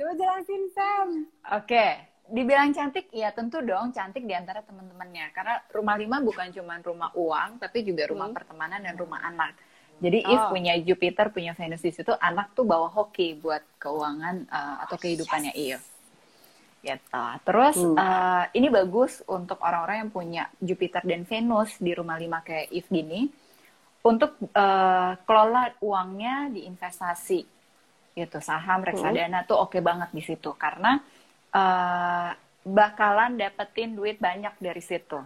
Coba jelasin Sam. Oke, okay dibilang cantik ya tentu dong cantik di antara teman-temannya karena rumah lima bukan cuma rumah uang tapi juga rumah hmm. pertemanan dan rumah anak jadi oh. if punya Jupiter punya Venus di situ anak tuh bawa hoki buat keuangan uh, atau kehidupannya If gitu terus hmm. uh, ini bagus untuk orang-orang yang punya Jupiter dan Venus di rumah lima kayak If gini untuk uh, kelola uangnya di investasi gitu saham reksadana hmm. tuh oke okay banget di situ karena uh, bakalan dapetin duit banyak dari situ.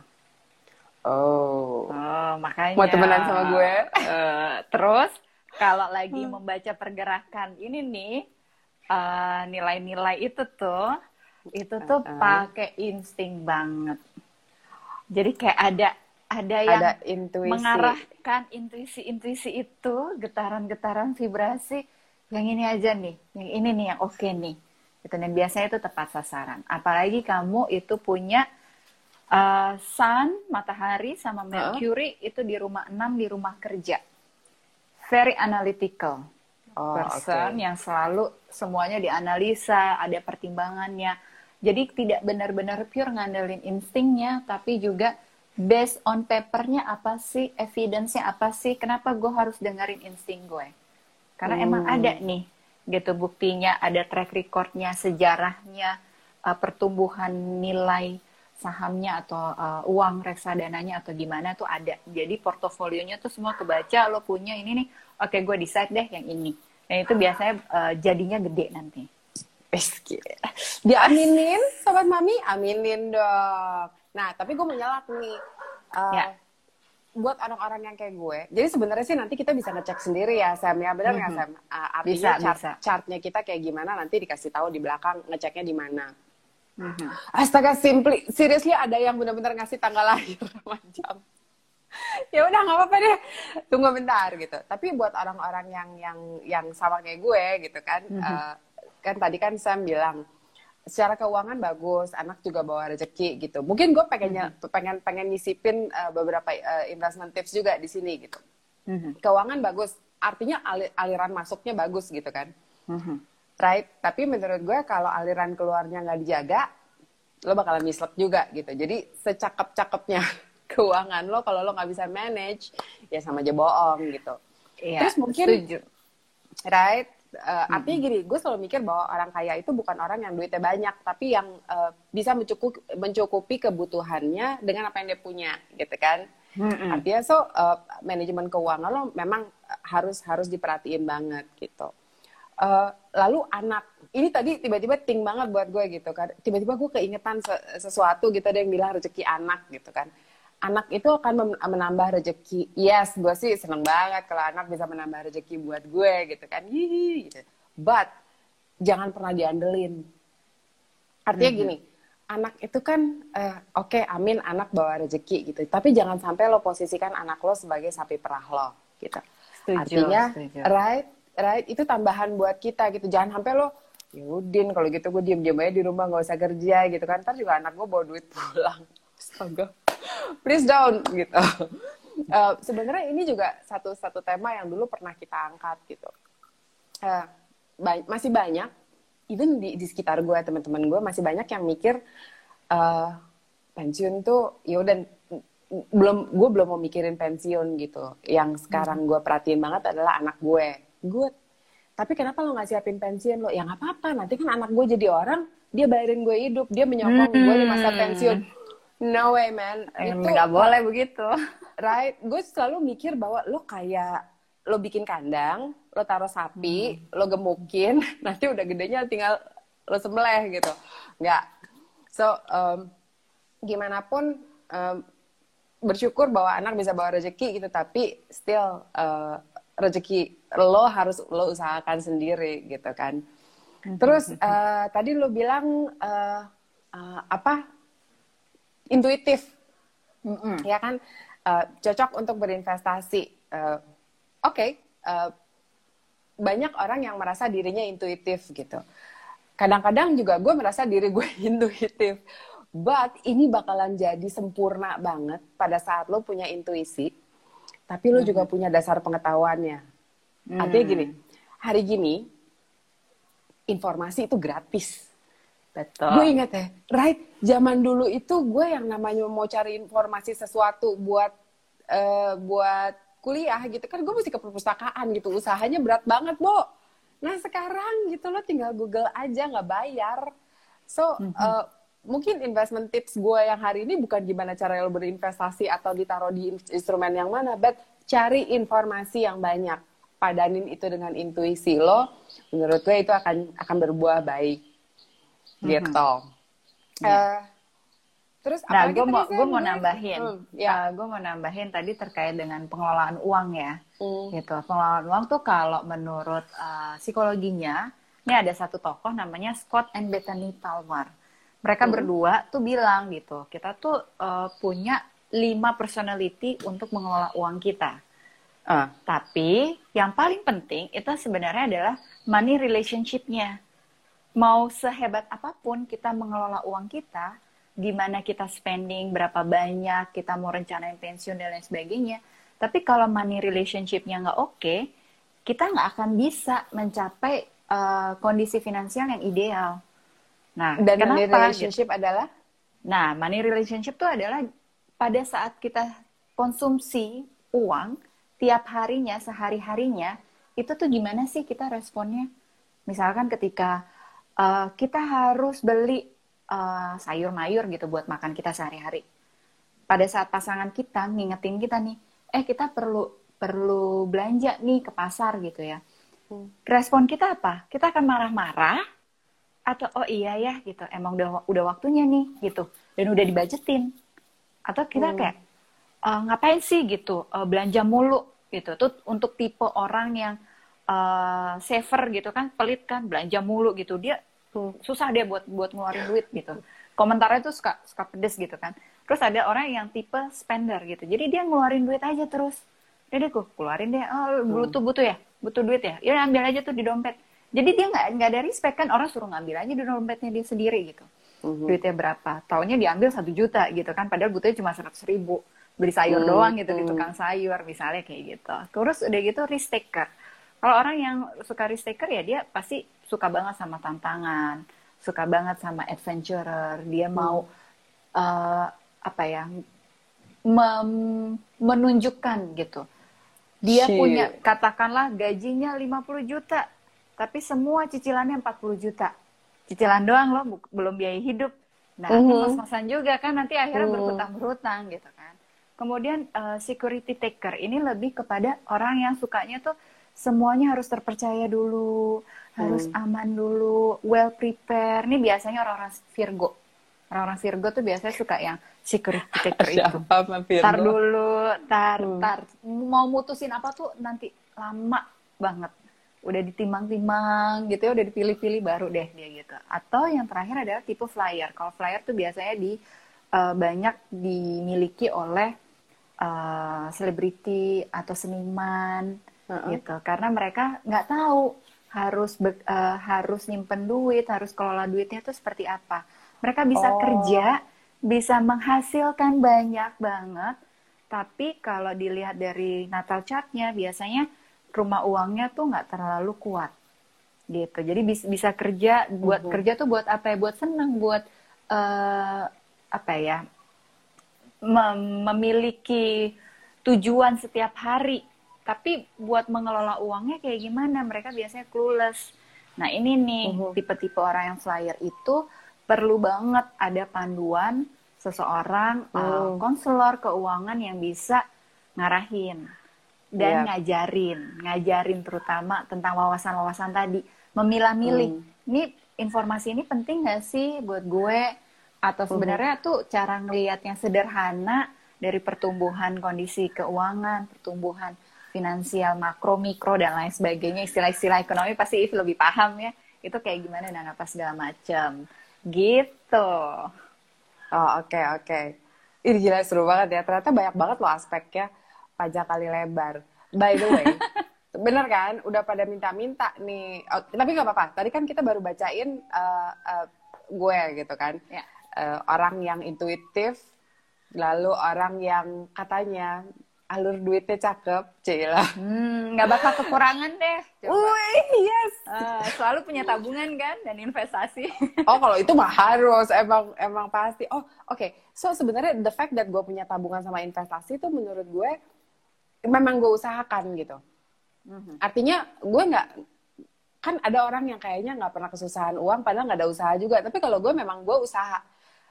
Oh. Oh, makanya. Mau temenan sama gue? Uh, terus kalau lagi hmm. membaca pergerakan ini nih nilai eh, nilai-nilai itu tuh itu tuh uh -uh. pakai insting banget. Jadi kayak ada ada yang ada intuisi. mengarahkan intuisi-intuisi itu, getaran-getaran vibrasi yang ini aja nih, yang ini nih yang oke okay nih gitu dan biasanya itu tepat sasaran apalagi kamu itu punya uh, sun matahari sama mercury uh. itu di rumah 6 di rumah kerja very analytical oh, person okay. yang selalu semuanya dianalisa ada pertimbangannya jadi tidak benar-benar pure ngandelin instingnya tapi juga based on papernya apa sih evidence-nya apa sih kenapa gue harus dengerin insting gue karena hmm. emang ada nih gitu buktinya ada track recordnya sejarahnya uh, pertumbuhan nilai sahamnya atau uh, uang reksadananya atau gimana tuh ada. Jadi portofolionya tuh semua kebaca lo punya ini nih oke gue decide deh yang ini. Dan itu biasanya uh, jadinya gede nanti. Diaminin sobat mami? Aminin dong. Nah tapi gue menyalak nih. Uh, ya buat orang-orang yang kayak gue. Jadi sebenarnya sih nanti kita bisa ngecek sendiri ya Sam ya benar nggak mm -hmm. Sam? Uh, artinya bisa, chart, bisa. chartnya kita kayak gimana nanti dikasih tahu di belakang ngeceknya di mana. Mm -hmm. Astaga simply, seriously ada yang benar-benar ngasih tanggal lahir macam. ya udah nggak apa-apa deh, tunggu bentar gitu. Tapi buat orang-orang yang yang yang sama kayak gue gitu kan, mm -hmm. uh, kan tadi kan Sam bilang secara keuangan bagus, anak juga bawa rezeki gitu. Mungkin gue pengen mm-hmm. pengen pengen nyisipin uh, beberapa uh, investment tips juga di sini gitu. Mm-hmm. Keuangan bagus, artinya alir, aliran masuknya bagus gitu kan. Mm-hmm. Right? Tapi menurut gue kalau aliran keluarnya nggak dijaga, lo bakalan mislek juga gitu. Jadi secakep-cakepnya keuangan lo kalau lo nggak bisa manage, ya sama aja bohong gitu. Iya, Terus mungkin setuju. right uh, artinya gini gue selalu mikir bahwa orang kaya itu bukan orang yang duitnya banyak tapi yang uh, bisa mencukupi mencukupi kebutuhannya dengan apa yang dia punya gitu kan? Mm-mm. artinya so uh, manajemen keuangan lo memang harus harus diperhatiin banget gitu. Uh, lalu anak ini tadi tiba-tiba ting banget buat gue gitu kan. Tiba-tiba gue keingetan se- sesuatu gitu ada yang bilang rezeki anak gitu kan anak itu akan menambah rezeki yes gue sih seneng banget kalau anak bisa menambah rezeki buat gue gitu kan. Hihi gitu. But jangan pernah diandelin. Artinya gini anak itu kan eh, oke amin anak bawa rezeki gitu. Tapi jangan sampai lo posisikan anak lo sebagai sapi perah lo gitu. Setuju, artinya setuju. right right itu tambahan buat kita gitu. Jangan sampai lo Yudin kalau gitu gue diem diem aja di rumah nggak usah kerja gitu kan. Ntar juga anak gue bawa duit pulang. Astaga please don't gitu. Eh, sebenarnya ini juga satu satu tema yang dulu pernah kita angkat gitu. Eh, ba- masih banyak even di, di sekitar gue teman-teman gue masih banyak yang mikir eh pensiun tuh ya udah belum gue belum mau mikirin pensiun gitu. Yang sekarang gue perhatiin banget adalah anak gue. Good. Tapi kenapa lo nggak siapin pensiun lo? Ya nggak apa-apa nanti kan anak gue jadi orang dia bayarin gue hidup dia menyokong gue di masa Hmm. pensiun no way man. Itu nggak boleh begitu. right? Gue selalu mikir bahwa lo kayak lo bikin kandang lo taruh sapi lo gemukin nanti udah gedenya tinggal lo sembelih gitu. Nggak. So um, gimana pun um, bersyukur bahwa anak bisa bawa rezeki gitu tapi still uh, rezeki lo harus lo usahakan sendiri gitu kan. Terus uh, tadi lo bilang uh, uh, apa intuitif Mm-mm. ya kan Uh, cocok untuk berinvestasi. Uh, Oke, uh, banyak orang yang merasa dirinya intuitif gitu. Kadang-kadang juga gue merasa diri gue intuitif, but ini bakalan jadi sempurna banget pada saat lo punya intuisi, tapi lo juga punya dasar pengetahuannya. Artinya gini, hari gini informasi itu gratis. Betul. Gue inget ya, right? Zaman dulu itu gue yang namanya mau cari informasi sesuatu buat eh, buat kuliah gitu kan, gue mesti ke perpustakaan gitu. Usahanya berat banget, Bo. Nah sekarang gitu lo tinggal Google aja nggak bayar. So eh, mungkin investment tips gue yang hari ini bukan gimana cara lo berinvestasi atau ditaruh di in- instrumen yang mana, but cari informasi yang banyak. Padanin itu dengan intuisi lo, menurut gue itu akan akan berbuah baik gitu. Eh, terus Nah, gue mau gue mau nambahin, Hmm, ya. gue mau nambahin tadi terkait dengan pengelolaan uang ya, Hmm. gitu. Pengelolaan uang tuh kalau menurut uh, psikologinya, ini ada satu tokoh namanya Scott and Bethany Palmer. Mereka Hmm. berdua tuh bilang gitu, kita tuh uh, punya lima personality untuk mengelola uang kita. Ah, Tapi yang paling penting itu sebenarnya adalah money relationship-nya. Mau sehebat apa pun kita mengelola uang kita, gimana kita spending, berapa banyak, kita mau rencanain pensiun dan lain sebagainya. Tapi kalau money relationship-nya nggak oke, kita nggak akan bisa mencapai uh, kondisi finansial yang ideal. Nah, dan money kenapa? relationship adalah Nah, money relationship itu adalah pada saat kita konsumsi uang tiap harinya, sehari-harinya, itu tuh gimana sih kita responnya? Misalkan ketika uh, kita harus beli uh, sayur mayur gitu buat makan kita sehari-hari. Pada saat pasangan kita ngingetin kita nih, eh kita perlu perlu belanja nih ke pasar gitu ya. Respon kita apa? Kita akan marah-marah atau oh iya ya gitu, emang udah udah waktunya nih gitu dan udah dibajetin. Atau kita Hmm. kayak "Eh, ngapain sih gitu eh, belanja mulu gitu. Tuh untuk tipe orang yang eh, saver gitu kan, pelit kan, belanja mulu gitu. Dia susah dia buat buat ngeluarin duit gitu. Komentarnya tuh suka suka pedes gitu kan. Terus ada orang yang tipe spender gitu. Jadi dia ngeluarin duit aja terus. Deh gue keluarin deh. Oh, butuh butuh ya, butuh duit ya. Ya ambil aja tuh di dompet. Jadi dia nggak nggak ada respect kan orang suruh ngambil aja di dompetnya dia sendiri gitu. Mhm. Duitnya berapa? Taunya diambil satu juta gitu kan. Padahal butuhnya cuma seratus ribu. Beli sayur Hmm, doang gitu di hmm. tukang sayur misalnya kayak gitu. Terus udah gitu risk taker. Kalau orang yang suka risk taker ya dia pasti suka banget sama tantangan, suka banget sama adventurer. Dia mau eh, apa ya mem- menunjukkan gitu Dia Shit. punya katakanlah gajinya 50 juta, tapi semua cicilannya 40 juta. Cicilan doang loh, bu- belum biaya hidup. Nah, Mhm. ngos-ngosan juga kan nanti akhirnya Mhm. berhutang-berhutang gitu kan. Kemudian eh, security taker ini lebih kepada orang yang sukanya tuh semuanya harus terpercaya dulu, harus aman dulu, well prepare. Ini biasanya orang-orang Virgo. Orang-orang Virgo tuh biasanya suka yang security taker itu. Tar dulu, tar, Hmm. tar. Mau mutusin apa tuh nanti lama banget. Udah ditimbang-timbang gitu ya, udah dipilih-pilih baru deh dia gitu. Atau yang terakhir adalah tipe flyer. Kalau flyer tuh biasanya di eh, banyak dimiliki oleh eh, selebriti atau seniman Heeh. gitu. Karena mereka nggak tahu harus be- eh, harus nyimpen duit, harus kelola duitnya tuh seperti apa. Mereka bisa Oh. kerja, bisa menghasilkan banyak banget, tapi kalau dilihat dari natal chartnya biasanya rumah uangnya tuh nggak terlalu kuat gitu. Jadi bis- bisa kerja buat Mhm. kerja tuh buat apa ya? Buat seneng, buat eh, apa ya? mem- memiliki tujuan setiap hari. Tapi buat mengelola uangnya kayak gimana? Mereka biasanya clueless. Nah ini nih tipe-tipe orang yang flyer itu perlu banget ada panduan seseorang uh, konselor keuangan yang bisa ngarahin dan Iya. ngajarin, ngajarin terutama tentang wawasan-wawasan tadi, memilah-milih. Hmm. Ini informasi ini penting nggak sih buat gue? Atau sebenarnya tuh cara ngelihat yang sederhana dari pertumbuhan kondisi keuangan, pertumbuhan finansial makro, mikro dan lain sebagainya, istilah-istilah ekonomi pasti If lebih paham ya. Itu kayak gimana dan apa segala macam. Gitu. Oh oke oke. Ini gila seru banget ya. Ternyata banyak banget loh aspeknya pajak kali lebar. By the way, bener kan? Udah pada minta-minta nih. Oh, tapi nggak apa-apa. Tadi kan kita baru bacain eh, eh, gue gitu kan. Ya. Eh, orang yang intuitif, lalu orang yang katanya alur duitnya cakep, cila. Hmm, nggak bakal kekurangan deh. Wih, yes. Eh, selalu punya tabungan kan dan investasi. Oh, kalau itu mah harus emang emang pasti. Oh, oke. So sebenarnya the fact that gue punya tabungan sama investasi itu menurut gue memang gue usahakan gitu. Mhm. Artinya gue nggak kan ada orang yang kayaknya nggak pernah kesusahan uang padahal nggak ada usaha juga. Tapi kalau gue memang gue usaha.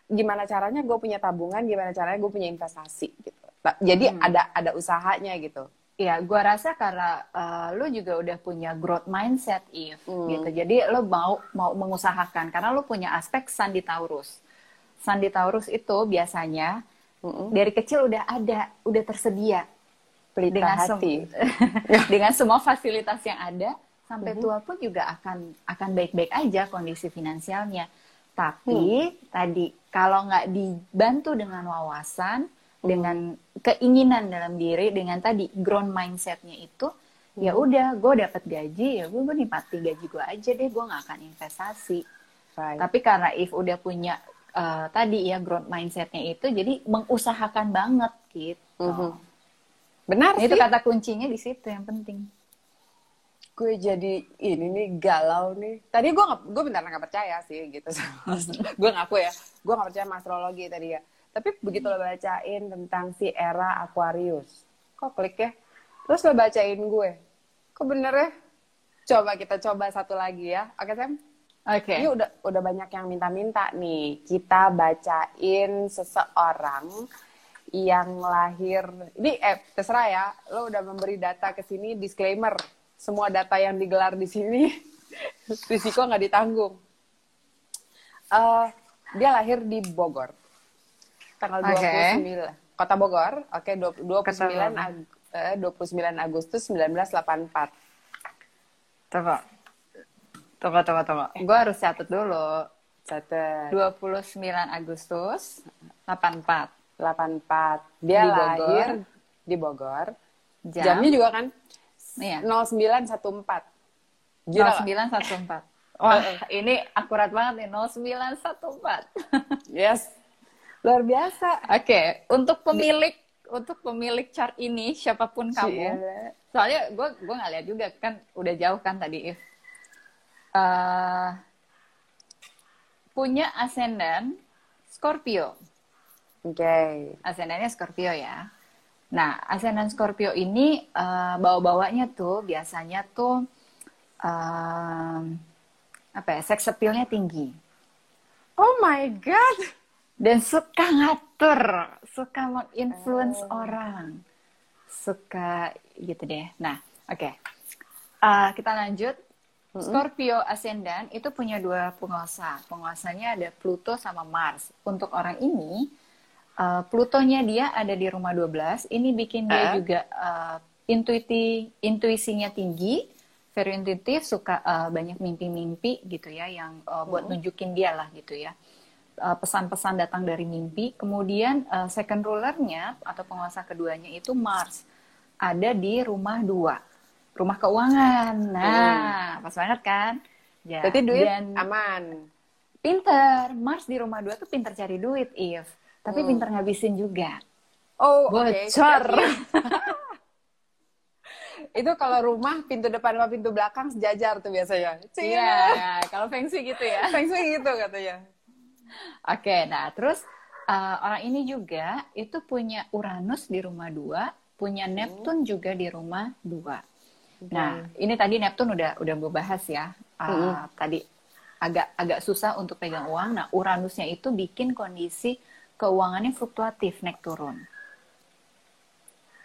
Gimana caranya gue punya tabungan, gimana caranya gue punya investasi gitu. Jadi Hmm. ada ada usahanya gitu. Ya, gua rasa karena eh, lu juga udah punya growth mindset, if Hmm. gitu. Jadi lu mau mau mengusahakan karena lu punya aspek Sandi Taurus. Sandi Taurus itu biasanya Mm-mm. dari kecil udah ada, udah tersedia Pelita dengan sem- hati. dengan semua fasilitas yang ada sampai Mhm. tua pun juga akan akan baik-baik aja kondisi finansialnya. Tapi tadi kalau nggak dibantu dengan wawasan, dengan keinginan dalam diri, dengan tadi ground mindsetnya itu, ya udah gue dapat gaji ya gue gue gaji gue aja deh, gue nggak akan investasi. Right. Tapi karena if udah punya eh, tadi ya growth mindsetnya itu, jadi mengusahakan banget gitu. Mhm. Benar Itu sih. kata kuncinya di situ yang penting. gue jadi ini nih galau nih. Tadi gue gue bentar nggak percaya sih gitu. gue ngaku ya, gue nggak percaya astrologi tadi ya. Tapi begitu lo bacain tentang si era Aquarius, kok klik ya? Terus lo bacain gue, kok bener ya? Coba kita coba satu lagi ya, oke Sam? Oke. Ini udah udah banyak yang minta-minta nih. Kita bacain seseorang yang lahir. Ini eh terserah ya. Lo udah memberi data ke sini disclaimer. Semua data yang digelar di sini risiko nggak ditanggung. Eh, dia lahir di Bogor. Tanggal Oke. 29. Kota Bogor. Oke, dua- 29 Bogor. Ag- eh, 29 Agustus 1984. Tunggu. Tunggu, tunggu, tunggu. Gue harus catat dulu. Catat. 29 Agustus 84. 84. Dia Di Bogor. lahir di Bogor. Jam? Jamnya juga kan Iya. 0914. Gila nggak? 0914. Wah, ini akurat banget nih 0914. Yes. Luar biasa. Oke, untuk pemilik untuk pemilik chart ini siapa pun kamu. Cila. Soalnya gue gue nggak lihat juga kan udah jauh kan tadi if. Eh, punya ascendant Scorpio. Oke. Ascendannya Scorpio ya. Nah, ascendant Scorpio ini uh, bawa-bawanya tuh biasanya tuh uh, apa ya, sex appeal-nya tinggi. Oh my god. Dan suka ngatur, suka menginfluence oh. orang. Suka gitu deh. Nah, oke. Okay. Uh, kita lanjut. Scorpio ascendant itu punya dua penguasa. Penguasanya ada Pluto sama Mars. Untuk orang ini, uh, Plutonya dia ada di rumah 12. Ini bikin dia uh. juga uh, intuiti intuisinya tinggi, very intuitif, suka uh, banyak mimpi-mimpi gitu ya yang uh, buat nunjukin dia lah gitu ya. Pesan-pesan datang dari mimpi. Kemudian uh, second rulernya atau penguasa keduanya itu Mars ada di rumah dua, rumah keuangan. Nah, hmm. pas banget kan? Ya. Berarti duit Dan aman. Pinter, Mars di rumah dua tuh pinter cari duit, If tapi hmm. pinter ngabisin juga. Oh, bocor. Okay. itu kalau rumah pintu depan sama pintu belakang sejajar tuh biasanya. Iya, yeah, kalau feng shui gitu ya. feng shui gitu katanya. Oke, okay, nah terus uh, orang ini juga itu punya Uranus di rumah dua, punya Neptune hmm. juga di rumah dua. Hmm. Nah, ini tadi Neptune udah udah gue bahas ya. Uh, hmm. Tadi agak agak susah untuk pegang uang. Nah, Uranusnya itu bikin kondisi keuangannya fluktuatif naik turun.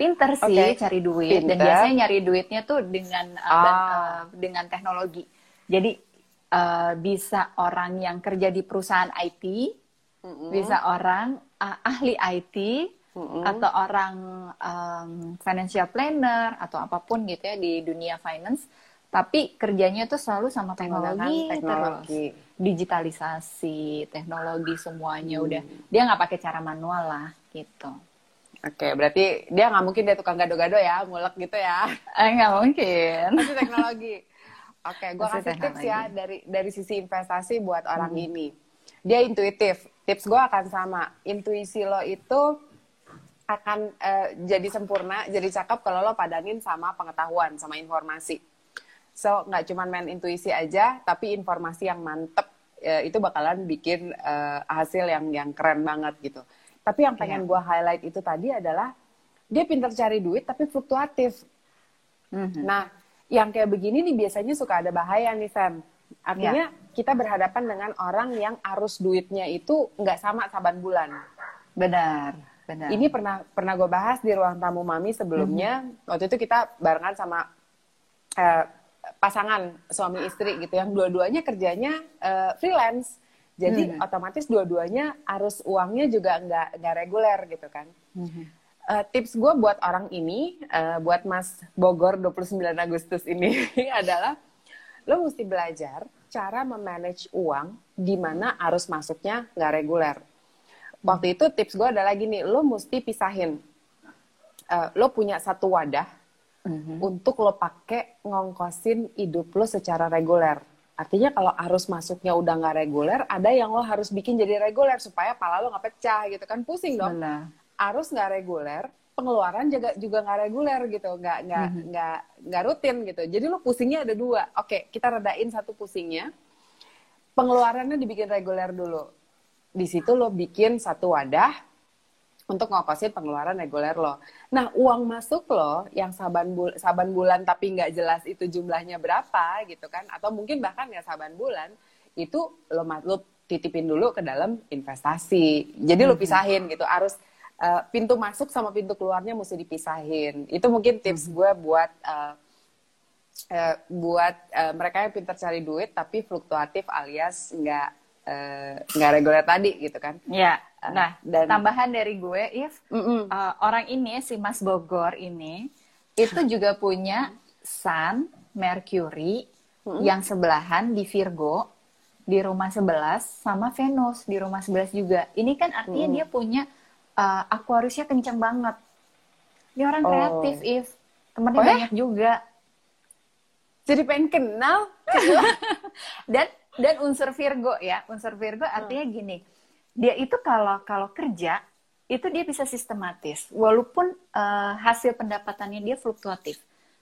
Pinter sih okay. cari duit Pinter. dan biasanya nyari duitnya tuh dengan uh, ah. uh, dengan teknologi. Jadi uh, bisa orang yang kerja di perusahaan IT, mm -hmm. bisa orang uh, ahli IT, mm -hmm. atau orang um, financial planner atau apa pun gitu ya di dunia finance tapi kerjanya tuh selalu sama teknologi, teknologi. terus digitalisasi teknologi semuanya hmm. udah dia nggak pakai cara manual lah gitu oke berarti dia nggak mungkin dia tukang gado-gado ya ngulek gitu ya eh, nggak mungkin pasti teknologi oke gue kasih tips ya dari dari sisi investasi buat orang hmm. ini dia intuitif tips gue akan sama intuisi lo itu akan uh, jadi sempurna jadi cakep kalau lo padanin sama pengetahuan sama informasi So nggak cuma main intuisi aja, tapi informasi yang mantep ya, itu bakalan bikin uh, hasil yang yang keren banget gitu. Tapi yang pengen yeah. gue highlight itu tadi adalah dia pintar cari duit tapi fluktuatif. Mm-hmm. Nah, yang kayak begini nih biasanya suka ada bahaya nih Sam. Artinya yeah. kita berhadapan dengan orang yang arus duitnya itu nggak sama saban bulan. Benar. Benar. Ini pernah pernah gue bahas di ruang tamu mami sebelumnya. Mm-hmm. Waktu itu kita barengan sama uh, pasangan suami istri gitu yang dua-duanya kerjanya uh, freelance jadi hmm. otomatis dua-duanya arus uangnya juga nggak nggak reguler gitu kan hmm. Uh, tips gue buat orang ini uh, buat Mas Bogor 29 Agustus ini adalah lo mesti belajar cara memanage uang di mana arus masuknya nggak reguler waktu itu tips gue adalah gini lo mesti pisahin uh, lo punya satu wadah mm-hmm. untuk lo pakai ngongkosin hidup lo secara reguler. Artinya kalau arus masuknya udah nggak reguler, ada yang lo harus bikin jadi reguler supaya pala lo nggak pecah gitu kan pusing dong. Benar. Arus nggak reguler, pengeluaran juga juga nggak reguler gitu, nggak nggak mm-hmm. nggak nggak rutin gitu. Jadi lo pusingnya ada dua. Oke, kita redain satu pusingnya. Pengeluarannya dibikin reguler dulu. Di situ lo bikin satu wadah, untuk ngokosin pengeluaran reguler lo. Nah, uang masuk lo yang saban, bul saban bulan tapi nggak jelas itu jumlahnya berapa gitu kan, atau mungkin bahkan nggak saban bulan, itu lo, lo titipin dulu ke dalam investasi. Jadi lo mhm. pisahin gitu, harus uh, pintu masuk sama pintu keluarnya mesti dipisahin. Itu mungkin tips mhm. gue buat uh, uh, buat uh, mereka yang pintar cari duit tapi fluktuatif alias nggak nggak uh, reguler tadi gitu kan? Iya. Nah, dan tambahan dari gue, if mm -mm. Uh, orang ini si Mas Bogor ini itu juga punya Sun, Mercury mm -mm. yang sebelahan di Virgo di rumah 11 sama Venus di rumah 11 juga. Ini kan artinya mm. dia punya uh, Aquariusnya kencang banget. Dia orang oh. kreatif, if temennya oh, ya? banyak juga. Jadi pengen kenal. dan dan unsur Virgo ya, unsur Virgo artinya mm. gini dia itu kalau kalau kerja itu dia bisa sistematis walaupun uh, hasil pendapatannya dia fluktuatif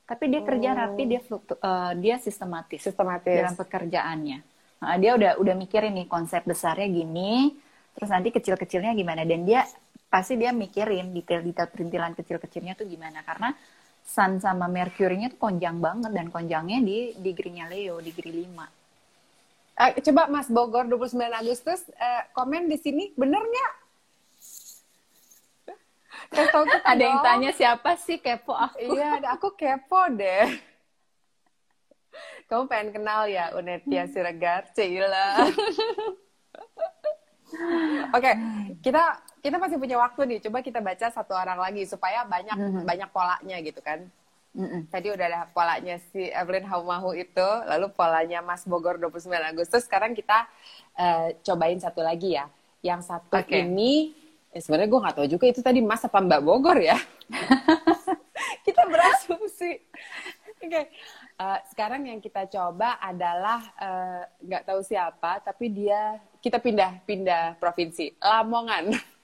tapi dia kerja hmm. rapi dia fluktu, uh, dia sistematis sistematis dalam pekerjaannya nah, dia udah udah mikirin nih konsep besarnya gini terus nanti kecil-kecilnya gimana dan dia pasti dia mikirin detail-detail perintilan kecil-kecilnya tuh gimana karena Sun sama Mercury-nya tuh konjang banget dan konjangnya di digrinya Leo, digri 5. Uh, coba Mas Bogor 29 Agustus uh, komen di sini bener nggak? ada yang tanya siapa sih kepo aku? Iya, aku kepo deh. Kamu pengen kenal ya Unetia Siregar, Cila. Oke, okay, kita kita masih punya waktu nih. Coba kita baca satu orang lagi supaya banyak mm -hmm. banyak polanya gitu kan. Mm -hmm. Tadi udah ada polanya si Evelyn Haumahu itu, lalu polanya Mas Bogor 29 Agustus. Sekarang kita uh, cobain satu lagi ya. Yang satu okay. ini, eh, sebenarnya gue nggak tahu juga itu tadi Mas apa Mbak Bogor ya. kita berasumsi. Oke, okay. uh, eh, sekarang yang kita coba adalah nggak uh, tahu siapa, tapi dia kita pindah-pindah provinsi, Lamongan.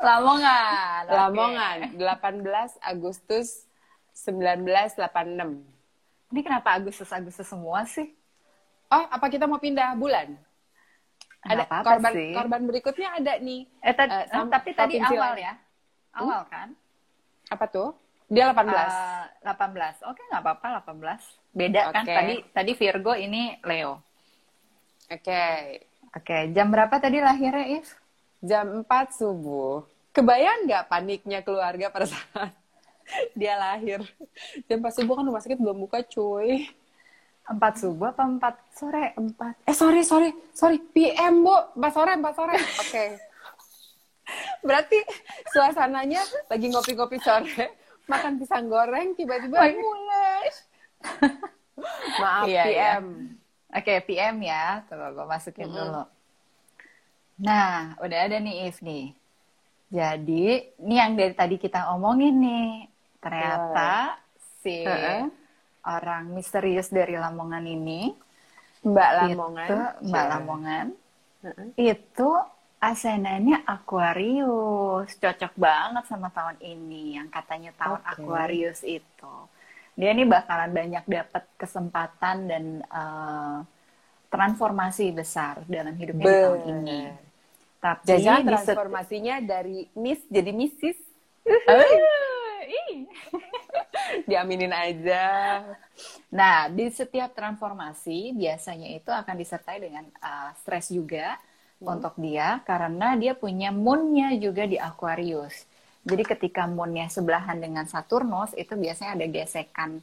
Lamongan. Okay. Lamongan, 18 Agustus 1986. Ini kenapa Agustus-Agustus semua sih? Oh, apa kita mau pindah bulan? Ada apa -apa korban sih. korban berikutnya ada nih. Eh, ta uh, sam- tapi tadi awal ya. Awal hmm? kan? Apa tuh? Dia 18. Uh, 18. Oke, nggak apa-apa 18. Beda okay. kan tadi tadi Virgo ini Leo. Oke. Okay. Oke, okay. jam berapa tadi lahirnya, If? Jam 4 subuh. Kebayang nggak paniknya keluarga pada saat dia lahir? Jam 4 subuh kan rumah sakit belum buka cuy. 4 subuh apa 4 sore? 4. Eh sorry, sorry, sorry. PM bu, 4 sore, 4 sore. Oke. Okay. Berarti suasananya lagi ngopi-ngopi sore, makan pisang goreng, tiba-tiba mulai. Maaf, iya, PM. Iya. Oke, okay, PM ya. Coba gue masukin mm -hmm. dulu. Nah, udah ada nih If nih. Jadi, ini yang dari tadi kita omongin nih. Ternyata oh. si uh-uh. orang misterius dari Lamongan ini, Mbak Lamongan, itu, Mbak yeah. Lamongan, uh-uh. itu asenanya Aquarius. Cocok banget sama tahun ini yang katanya tahun okay. Aquarius itu. Dia ini bakalan banyak dapat kesempatan dan uh, transformasi besar dalam hidupnya di tahun ini. Tapi Jajan transformasinya dari Miss jadi Mrs. Diaminin aja. Nah, di setiap transformasi biasanya itu akan disertai dengan uh, stres juga hmm. untuk dia karena dia punya moonnya juga di Aquarius. Jadi ketika moonnya sebelahan dengan Saturnus itu biasanya ada gesekan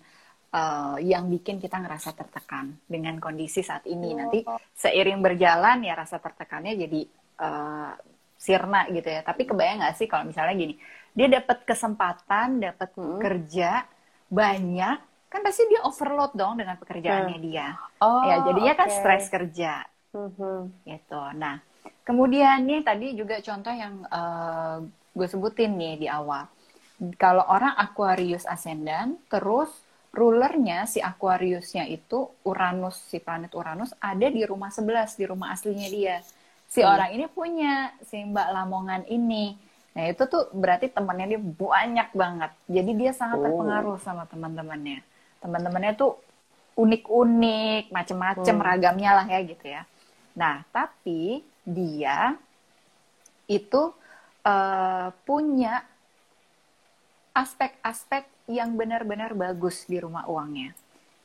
uh, yang bikin kita ngerasa tertekan dengan kondisi saat ini. Oh. Nanti seiring berjalan ya rasa tertekannya jadi uh, sirna gitu ya. Tapi kebayang nggak sih kalau misalnya gini, dia dapat kesempatan, dapat hmm. kerja banyak, kan pasti dia overload dong dengan pekerjaannya hmm. dia. Oh, ya jadinya okay. kan stres kerja. Hmm. Gitu. Nah, kemudian nih tadi juga contoh yang uh, gue sebutin nih di awal. Kalau orang Aquarius ascendant, terus rulernya si Aquariusnya itu Uranus, si planet Uranus ada di rumah 11, di rumah aslinya dia si hmm. orang ini punya si Mbak Lamongan ini. Nah itu tuh berarti temannya dia banyak banget. Jadi dia sangat oh. terpengaruh sama teman-temannya. Teman-temannya tuh unik-unik, macem-macem hmm. ragamnya lah ya gitu ya. Nah tapi dia itu uh, punya aspek-aspek yang benar-benar bagus di rumah uangnya.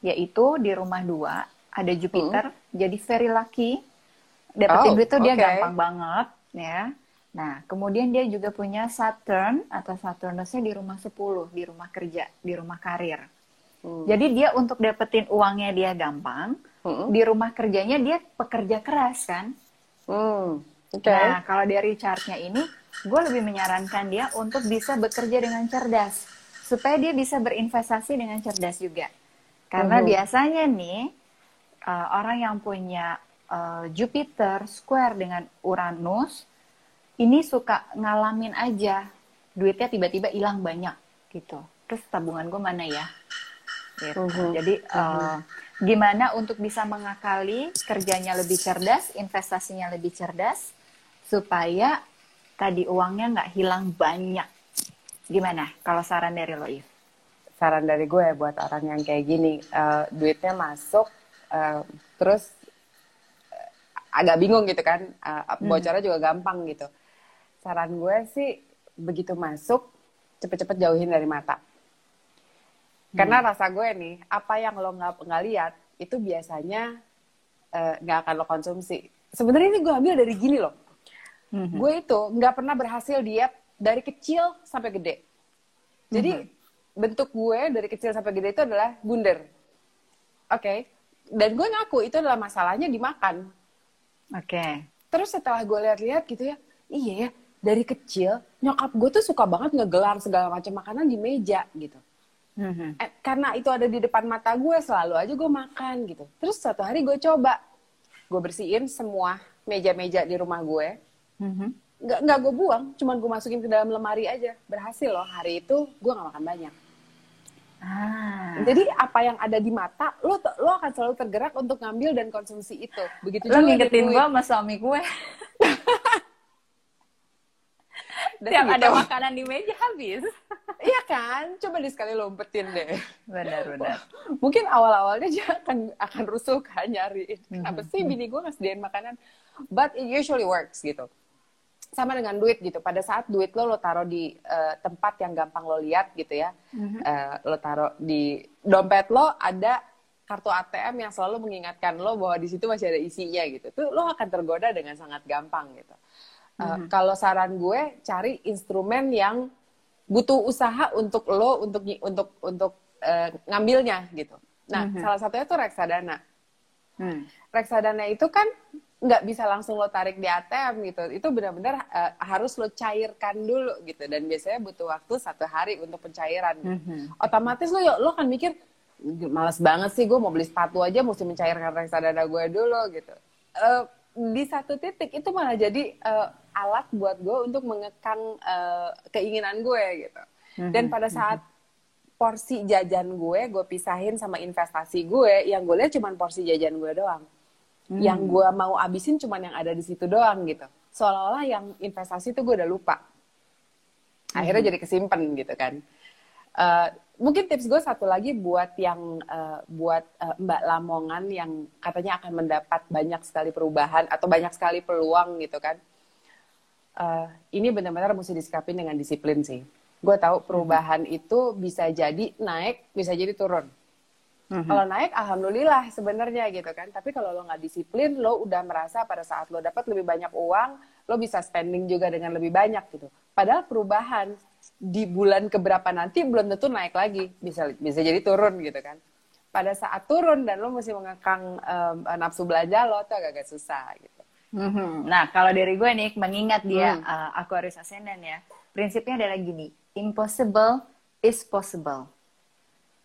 Yaitu di rumah dua ada Jupiter, hmm. jadi very lucky dapetin oh, duit tuh dia gampang banget ya. Nah, kemudian dia juga punya Saturn atau Saturnusnya di rumah 10, di rumah kerja, di rumah karir. Hmm. Jadi dia untuk dapetin uangnya dia gampang, hmm. di rumah kerjanya dia pekerja keras kan. Hmm. Okay. Nah, kalau dari chartnya ini, gue lebih menyarankan dia untuk bisa bekerja dengan cerdas, supaya dia bisa berinvestasi dengan cerdas juga. Karena hmm. biasanya nih, uh, orang yang punya uh, Jupiter square dengan Uranus ini suka ngalamin aja duitnya tiba-tiba hilang banyak gitu terus tabungan gue mana ya gitu. Uh -huh. jadi uh, gimana untuk bisa mengakali kerjanya lebih cerdas investasinya lebih cerdas supaya tadi uangnya nggak hilang banyak gimana kalau saran dari lo If? saran dari gue ya buat orang yang kayak gini uh, duitnya masuk uh, terus agak bingung gitu kan uh, bocornya juga gampang gitu saran gue sih begitu masuk cepet-cepet jauhin dari mata. Karena rasa gue nih, apa yang lo nggak nggak lihat itu biasanya eh, nggak akan lo konsumsi. Sebenarnya ini gue ambil dari gini loh. Mhm. Gue itu nggak pernah berhasil diet dari kecil sampai gede. Jadi bentuk gue dari kecil sampai gede itu adalah bundar. Oke. Dan gue ngaku itu adalah masalahnya dimakan. Oke. Terus setelah gue lihat-lihat gitu ya, iya ya, dari kecil nyokap gue tuh suka banget ngegelar segala macam makanan di meja gitu. Mhm. Eh, karena itu ada di depan mata gue selalu aja gue makan gitu. Terus satu hari gue coba, gue bersihin semua meja-meja di rumah gue. Mhm. Nggak nggak gue buang, cuman gue masukin ke dalam lemari aja. Berhasil loh hari itu gue nggak makan banyak. Ah. Jadi apa yang ada di mata, lo lo akan selalu tergerak untuk ngambil dan konsumsi itu. Begitu Lo juga ngingetin gue sama suami gue. Dan Tiap gitu. ada makanan di meja habis. Iya kan? Coba di sekali lo umpetin deh. Benar-benar. Mungkin awal-awalnya dia akan akan rusuh kan nyariin. Kenapa Mhm. sih bini gue ngasih makanan? But it usually works gitu. Sama dengan duit gitu. Pada saat duit lo lo taruh di eh, tempat yang gampang lo lihat gitu ya. Mhm. Eh, lo taruh di dompet lo ada kartu ATM yang selalu mengingatkan lo bahwa di situ masih ada isinya gitu. Tuh lo akan tergoda dengan sangat gampang gitu. Eh, Kalau saran gue cari instrumen yang butuh usaha untuk lo untuk untuk untuk eh, ngambilnya gitu. Nah, Mhm. salah satunya tuh reksadana. Hmm. Reksadana itu kan nggak bisa langsung lo tarik di ATM gitu. Itu benar-benar eh, harus lo cairkan dulu gitu. Dan biasanya butuh waktu satu hari untuk pencairan. gitu. Mhm. Otomatis lo lo kan mikir males banget sih gue mau beli sepatu aja mesti mencairkan reksadana gue dulu gitu. Eh, di satu titik itu malah jadi eh, alat buat gue untuk mengekang eh, keinginan gue gitu. Dan pada saat porsi jajan gue gue pisahin sama investasi gue, yang gue lihat cuma porsi jajan gue doang. Yang gue mau abisin cuma yang ada di situ doang gitu. Seolah-olah yang investasi itu gue udah lupa. Akhirnya jadi kesimpan gitu kan. Eh, mungkin tips gue satu lagi buat yang eh, buat eh, Mbak Lamongan yang katanya akan mendapat banyak sekali perubahan atau banyak sekali peluang gitu kan. Eh, ini benar-benar mesti disikapi dengan disiplin sih. Gue tahu perubahan itu bisa jadi naik, bisa jadi turun. Mhm. Kalau naik, alhamdulillah sebenarnya gitu kan. Tapi kalau lo nggak disiplin, lo udah merasa pada saat lo dapat lebih banyak uang, lo bisa spending juga dengan lebih banyak gitu. Padahal perubahan di bulan keberapa nanti belum tentu naik lagi, bisa bisa jadi turun gitu kan. Pada saat turun dan lo mesti mengekang em, nafsu belanja lo tuh agak-agak susah gitu. Mhm. Nah, kalau dari gue nih, mengingat dia Hmm. uh, Aquarius Ascendant ya, prinsipnya adalah gini, impossible is possible.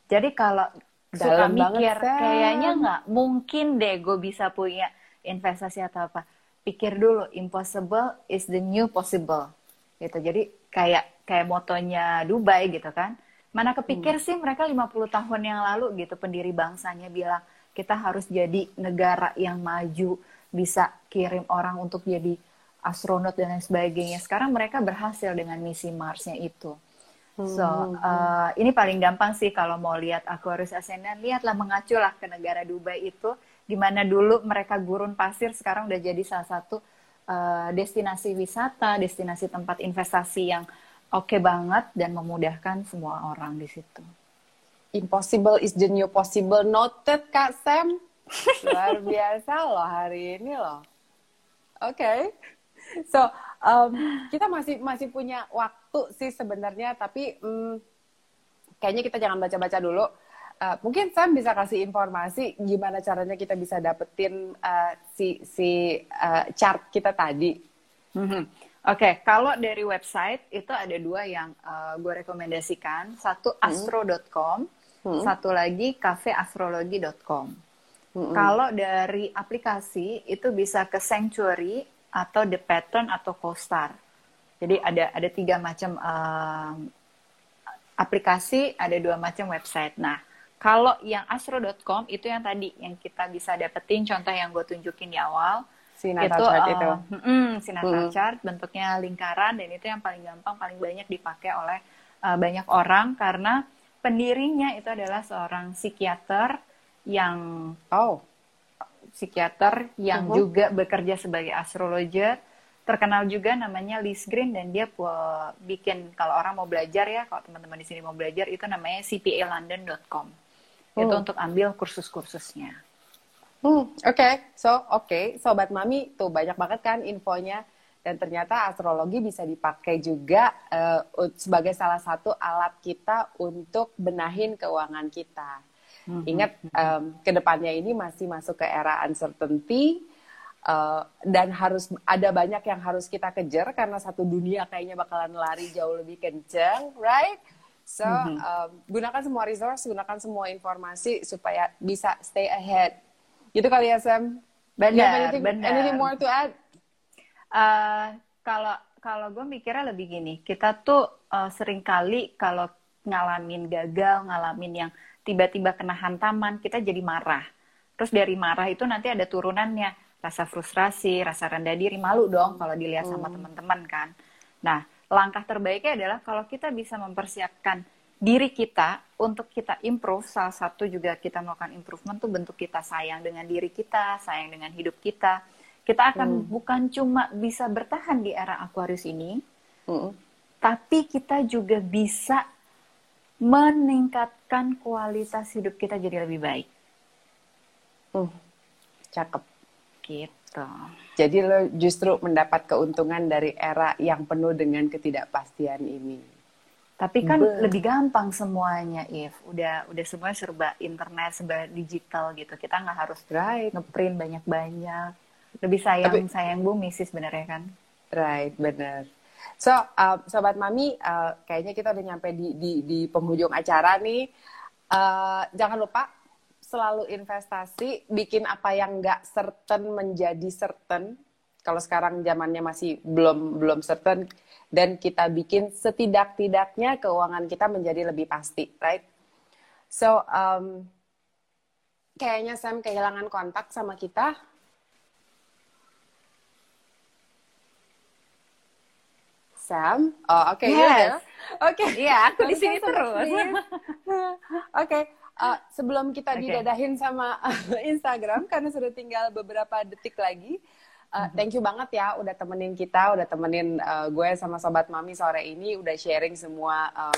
Jadi kalau suka Dalam banget, mikir, Sam. kayaknya nggak mungkin deh gue bisa punya investasi atau apa. Pikir dulu, impossible is the new possible. Gitu. Jadi kayak kayak motonya Dubai gitu kan. Mana kepikir Hmm. sih mereka 50 tahun yang lalu gitu pendiri bangsanya bilang kita harus jadi negara yang maju, bisa kirim orang untuk jadi astronot dan lain sebagainya. Sekarang mereka berhasil dengan misi Marsnya itu. So, uh, ini paling gampang sih kalau mau lihat Aquarius Ascendant, lihatlah mengacu lah ke negara Dubai itu, di mana dulu mereka gurun pasir, sekarang udah jadi salah satu uh, destinasi wisata, destinasi tempat investasi yang oke banget dan memudahkan semua orang di situ. Impossible is the new possible. Noted, Kak Sam. Luar biasa loh hari ini loh. Oke. So, um, kita masih masih punya waktu sih sebenarnya, tapi mm, kayaknya kita jangan baca-baca dulu. Uh, mungkin Sam bisa kasih informasi gimana caranya kita bisa dapetin uh, si si uh, chart kita tadi. Mhm. Oke, kalau dari website itu ada dua yang uh, gue rekomendasikan. Satu astro.com, satu lagi cafeastrologi.com. Kalau dari aplikasi itu bisa ke Sanctuary atau The Pattern atau CoStar. Jadi ada ada tiga macam um, aplikasi, ada dua macam website. Nah, kalau yang astro.com itu yang tadi yang kita bisa dapetin contoh yang gue tunjukin di awal Si itu, chart uh, itu. mm, si natal Mm. chart bentuknya lingkaran dan itu yang paling gampang paling banyak dipakai oleh uh, banyak orang karena pendirinya itu adalah seorang psikiater yang Oh, psikiater yang Mhm. juga bekerja sebagai astrologer terkenal juga namanya Liz Green dan dia bikin kalau orang mau belajar ya kalau teman-teman di sini mau belajar itu namanya cpalondon.com hmm. itu untuk ambil kursus-kursusnya. Hmm, Oke, okay. so oke, okay. sobat mami tuh banyak banget kan infonya dan ternyata astrologi bisa dipakai juga uh, sebagai salah satu alat kita untuk benahin keuangan kita. Mm-hmm. Ingat um, ke depannya ini masih masuk ke era uncertainty uh, dan harus ada banyak yang harus kita kejar karena satu dunia kayaknya bakalan lari jauh lebih kenceng, right? So mm-hmm. um, gunakan semua resource, gunakan semua informasi supaya bisa stay ahead. Gitu kali ya Sam. Benar, anything, benar. Anything more to add? Uh, kalau kalau gue mikirnya lebih gini, kita tuh uh, sering kali kalau ngalamin gagal, ngalamin yang tiba-tiba kena hantaman, kita jadi marah. Terus dari marah itu nanti ada turunannya, rasa frustrasi, rasa rendah diri, malu dong kalau dilihat sama hmm. teman-teman kan. Nah, langkah terbaiknya adalah kalau kita bisa mempersiapkan diri kita untuk kita improve, salah satu juga kita melakukan improvement tuh bentuk kita sayang dengan diri kita, sayang dengan hidup kita. Kita akan hmm. bukan cuma bisa bertahan di era Aquarius ini, hmm. tapi kita juga bisa meningkatkan kualitas hidup kita jadi lebih baik. Uh, cakep. Gitu. Jadi lo justru mendapat keuntungan dari era yang penuh dengan ketidakpastian ini. Tapi kan Be lebih gampang semuanya, If. Udah udah semuanya serba internet, serba digital gitu. Kita nggak harus right. ngeprint banyak-banyak. Lebih sayang Tapi, sayang bumi sih sebenarnya kan. Right, benar. So, uh, sobat mami, uh, kayaknya kita udah nyampe di di, di penghujung acara nih. Uh, jangan lupa selalu investasi, bikin apa yang nggak certain menjadi certain. Kalau sekarang zamannya masih belum belum certain dan kita bikin setidak-tidaknya keuangan kita menjadi lebih pasti, right? So, um, kayaknya Sam kehilangan kontak sama kita Sam. Oh, oke. Okay. Yes. Oke. Okay. Iya, aku di sini terus. Oke. Okay. Uh, sebelum kita okay. didadahin sama Instagram karena sudah tinggal beberapa detik lagi. Uh, thank you banget ya udah temenin kita, udah temenin uh, gue sama sobat mami sore ini, udah sharing semua uh,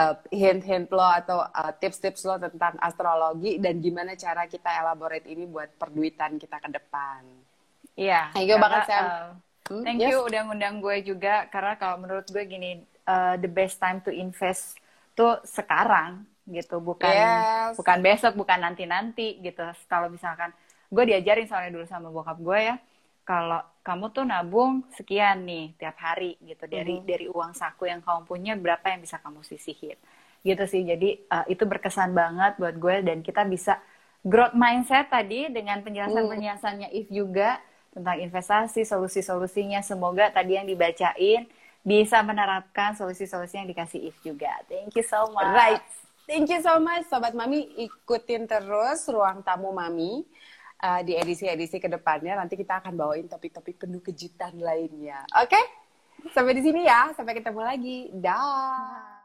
uh, hint-hint lo atau uh, tips-tips lo tentang astrologi dan gimana cara kita elaborate ini buat perduitan kita ke depan. Iya. Thank you banget Sam. Uh, Hmm, Thank yes. you udah ngundang gue juga karena kalau menurut gue gini uh, the best time to invest tuh sekarang gitu bukan yes. bukan besok bukan nanti nanti gitu kalau misalkan gue diajarin soalnya dulu sama bokap gue ya kalau kamu tuh nabung sekian nih tiap hari gitu dari mm -hmm. dari uang saku yang kamu punya berapa yang bisa kamu sisihin gitu sih jadi uh, itu berkesan banget buat gue dan kita bisa growth mindset tadi dengan penjelasan penjelasannya if juga tentang investasi, solusi-solusinya. Semoga tadi yang dibacain bisa menerapkan solusi-solusi yang dikasih If juga. Thank you so much. Right. Thank you so much, Sobat Mami. Ikutin terus Ruang Tamu Mami uh, di edisi-edisi ke depannya. Nanti kita akan bawain topik-topik penuh kejutan lainnya. Oke? Okay? Sampai di sini ya. Sampai ketemu lagi. Dah.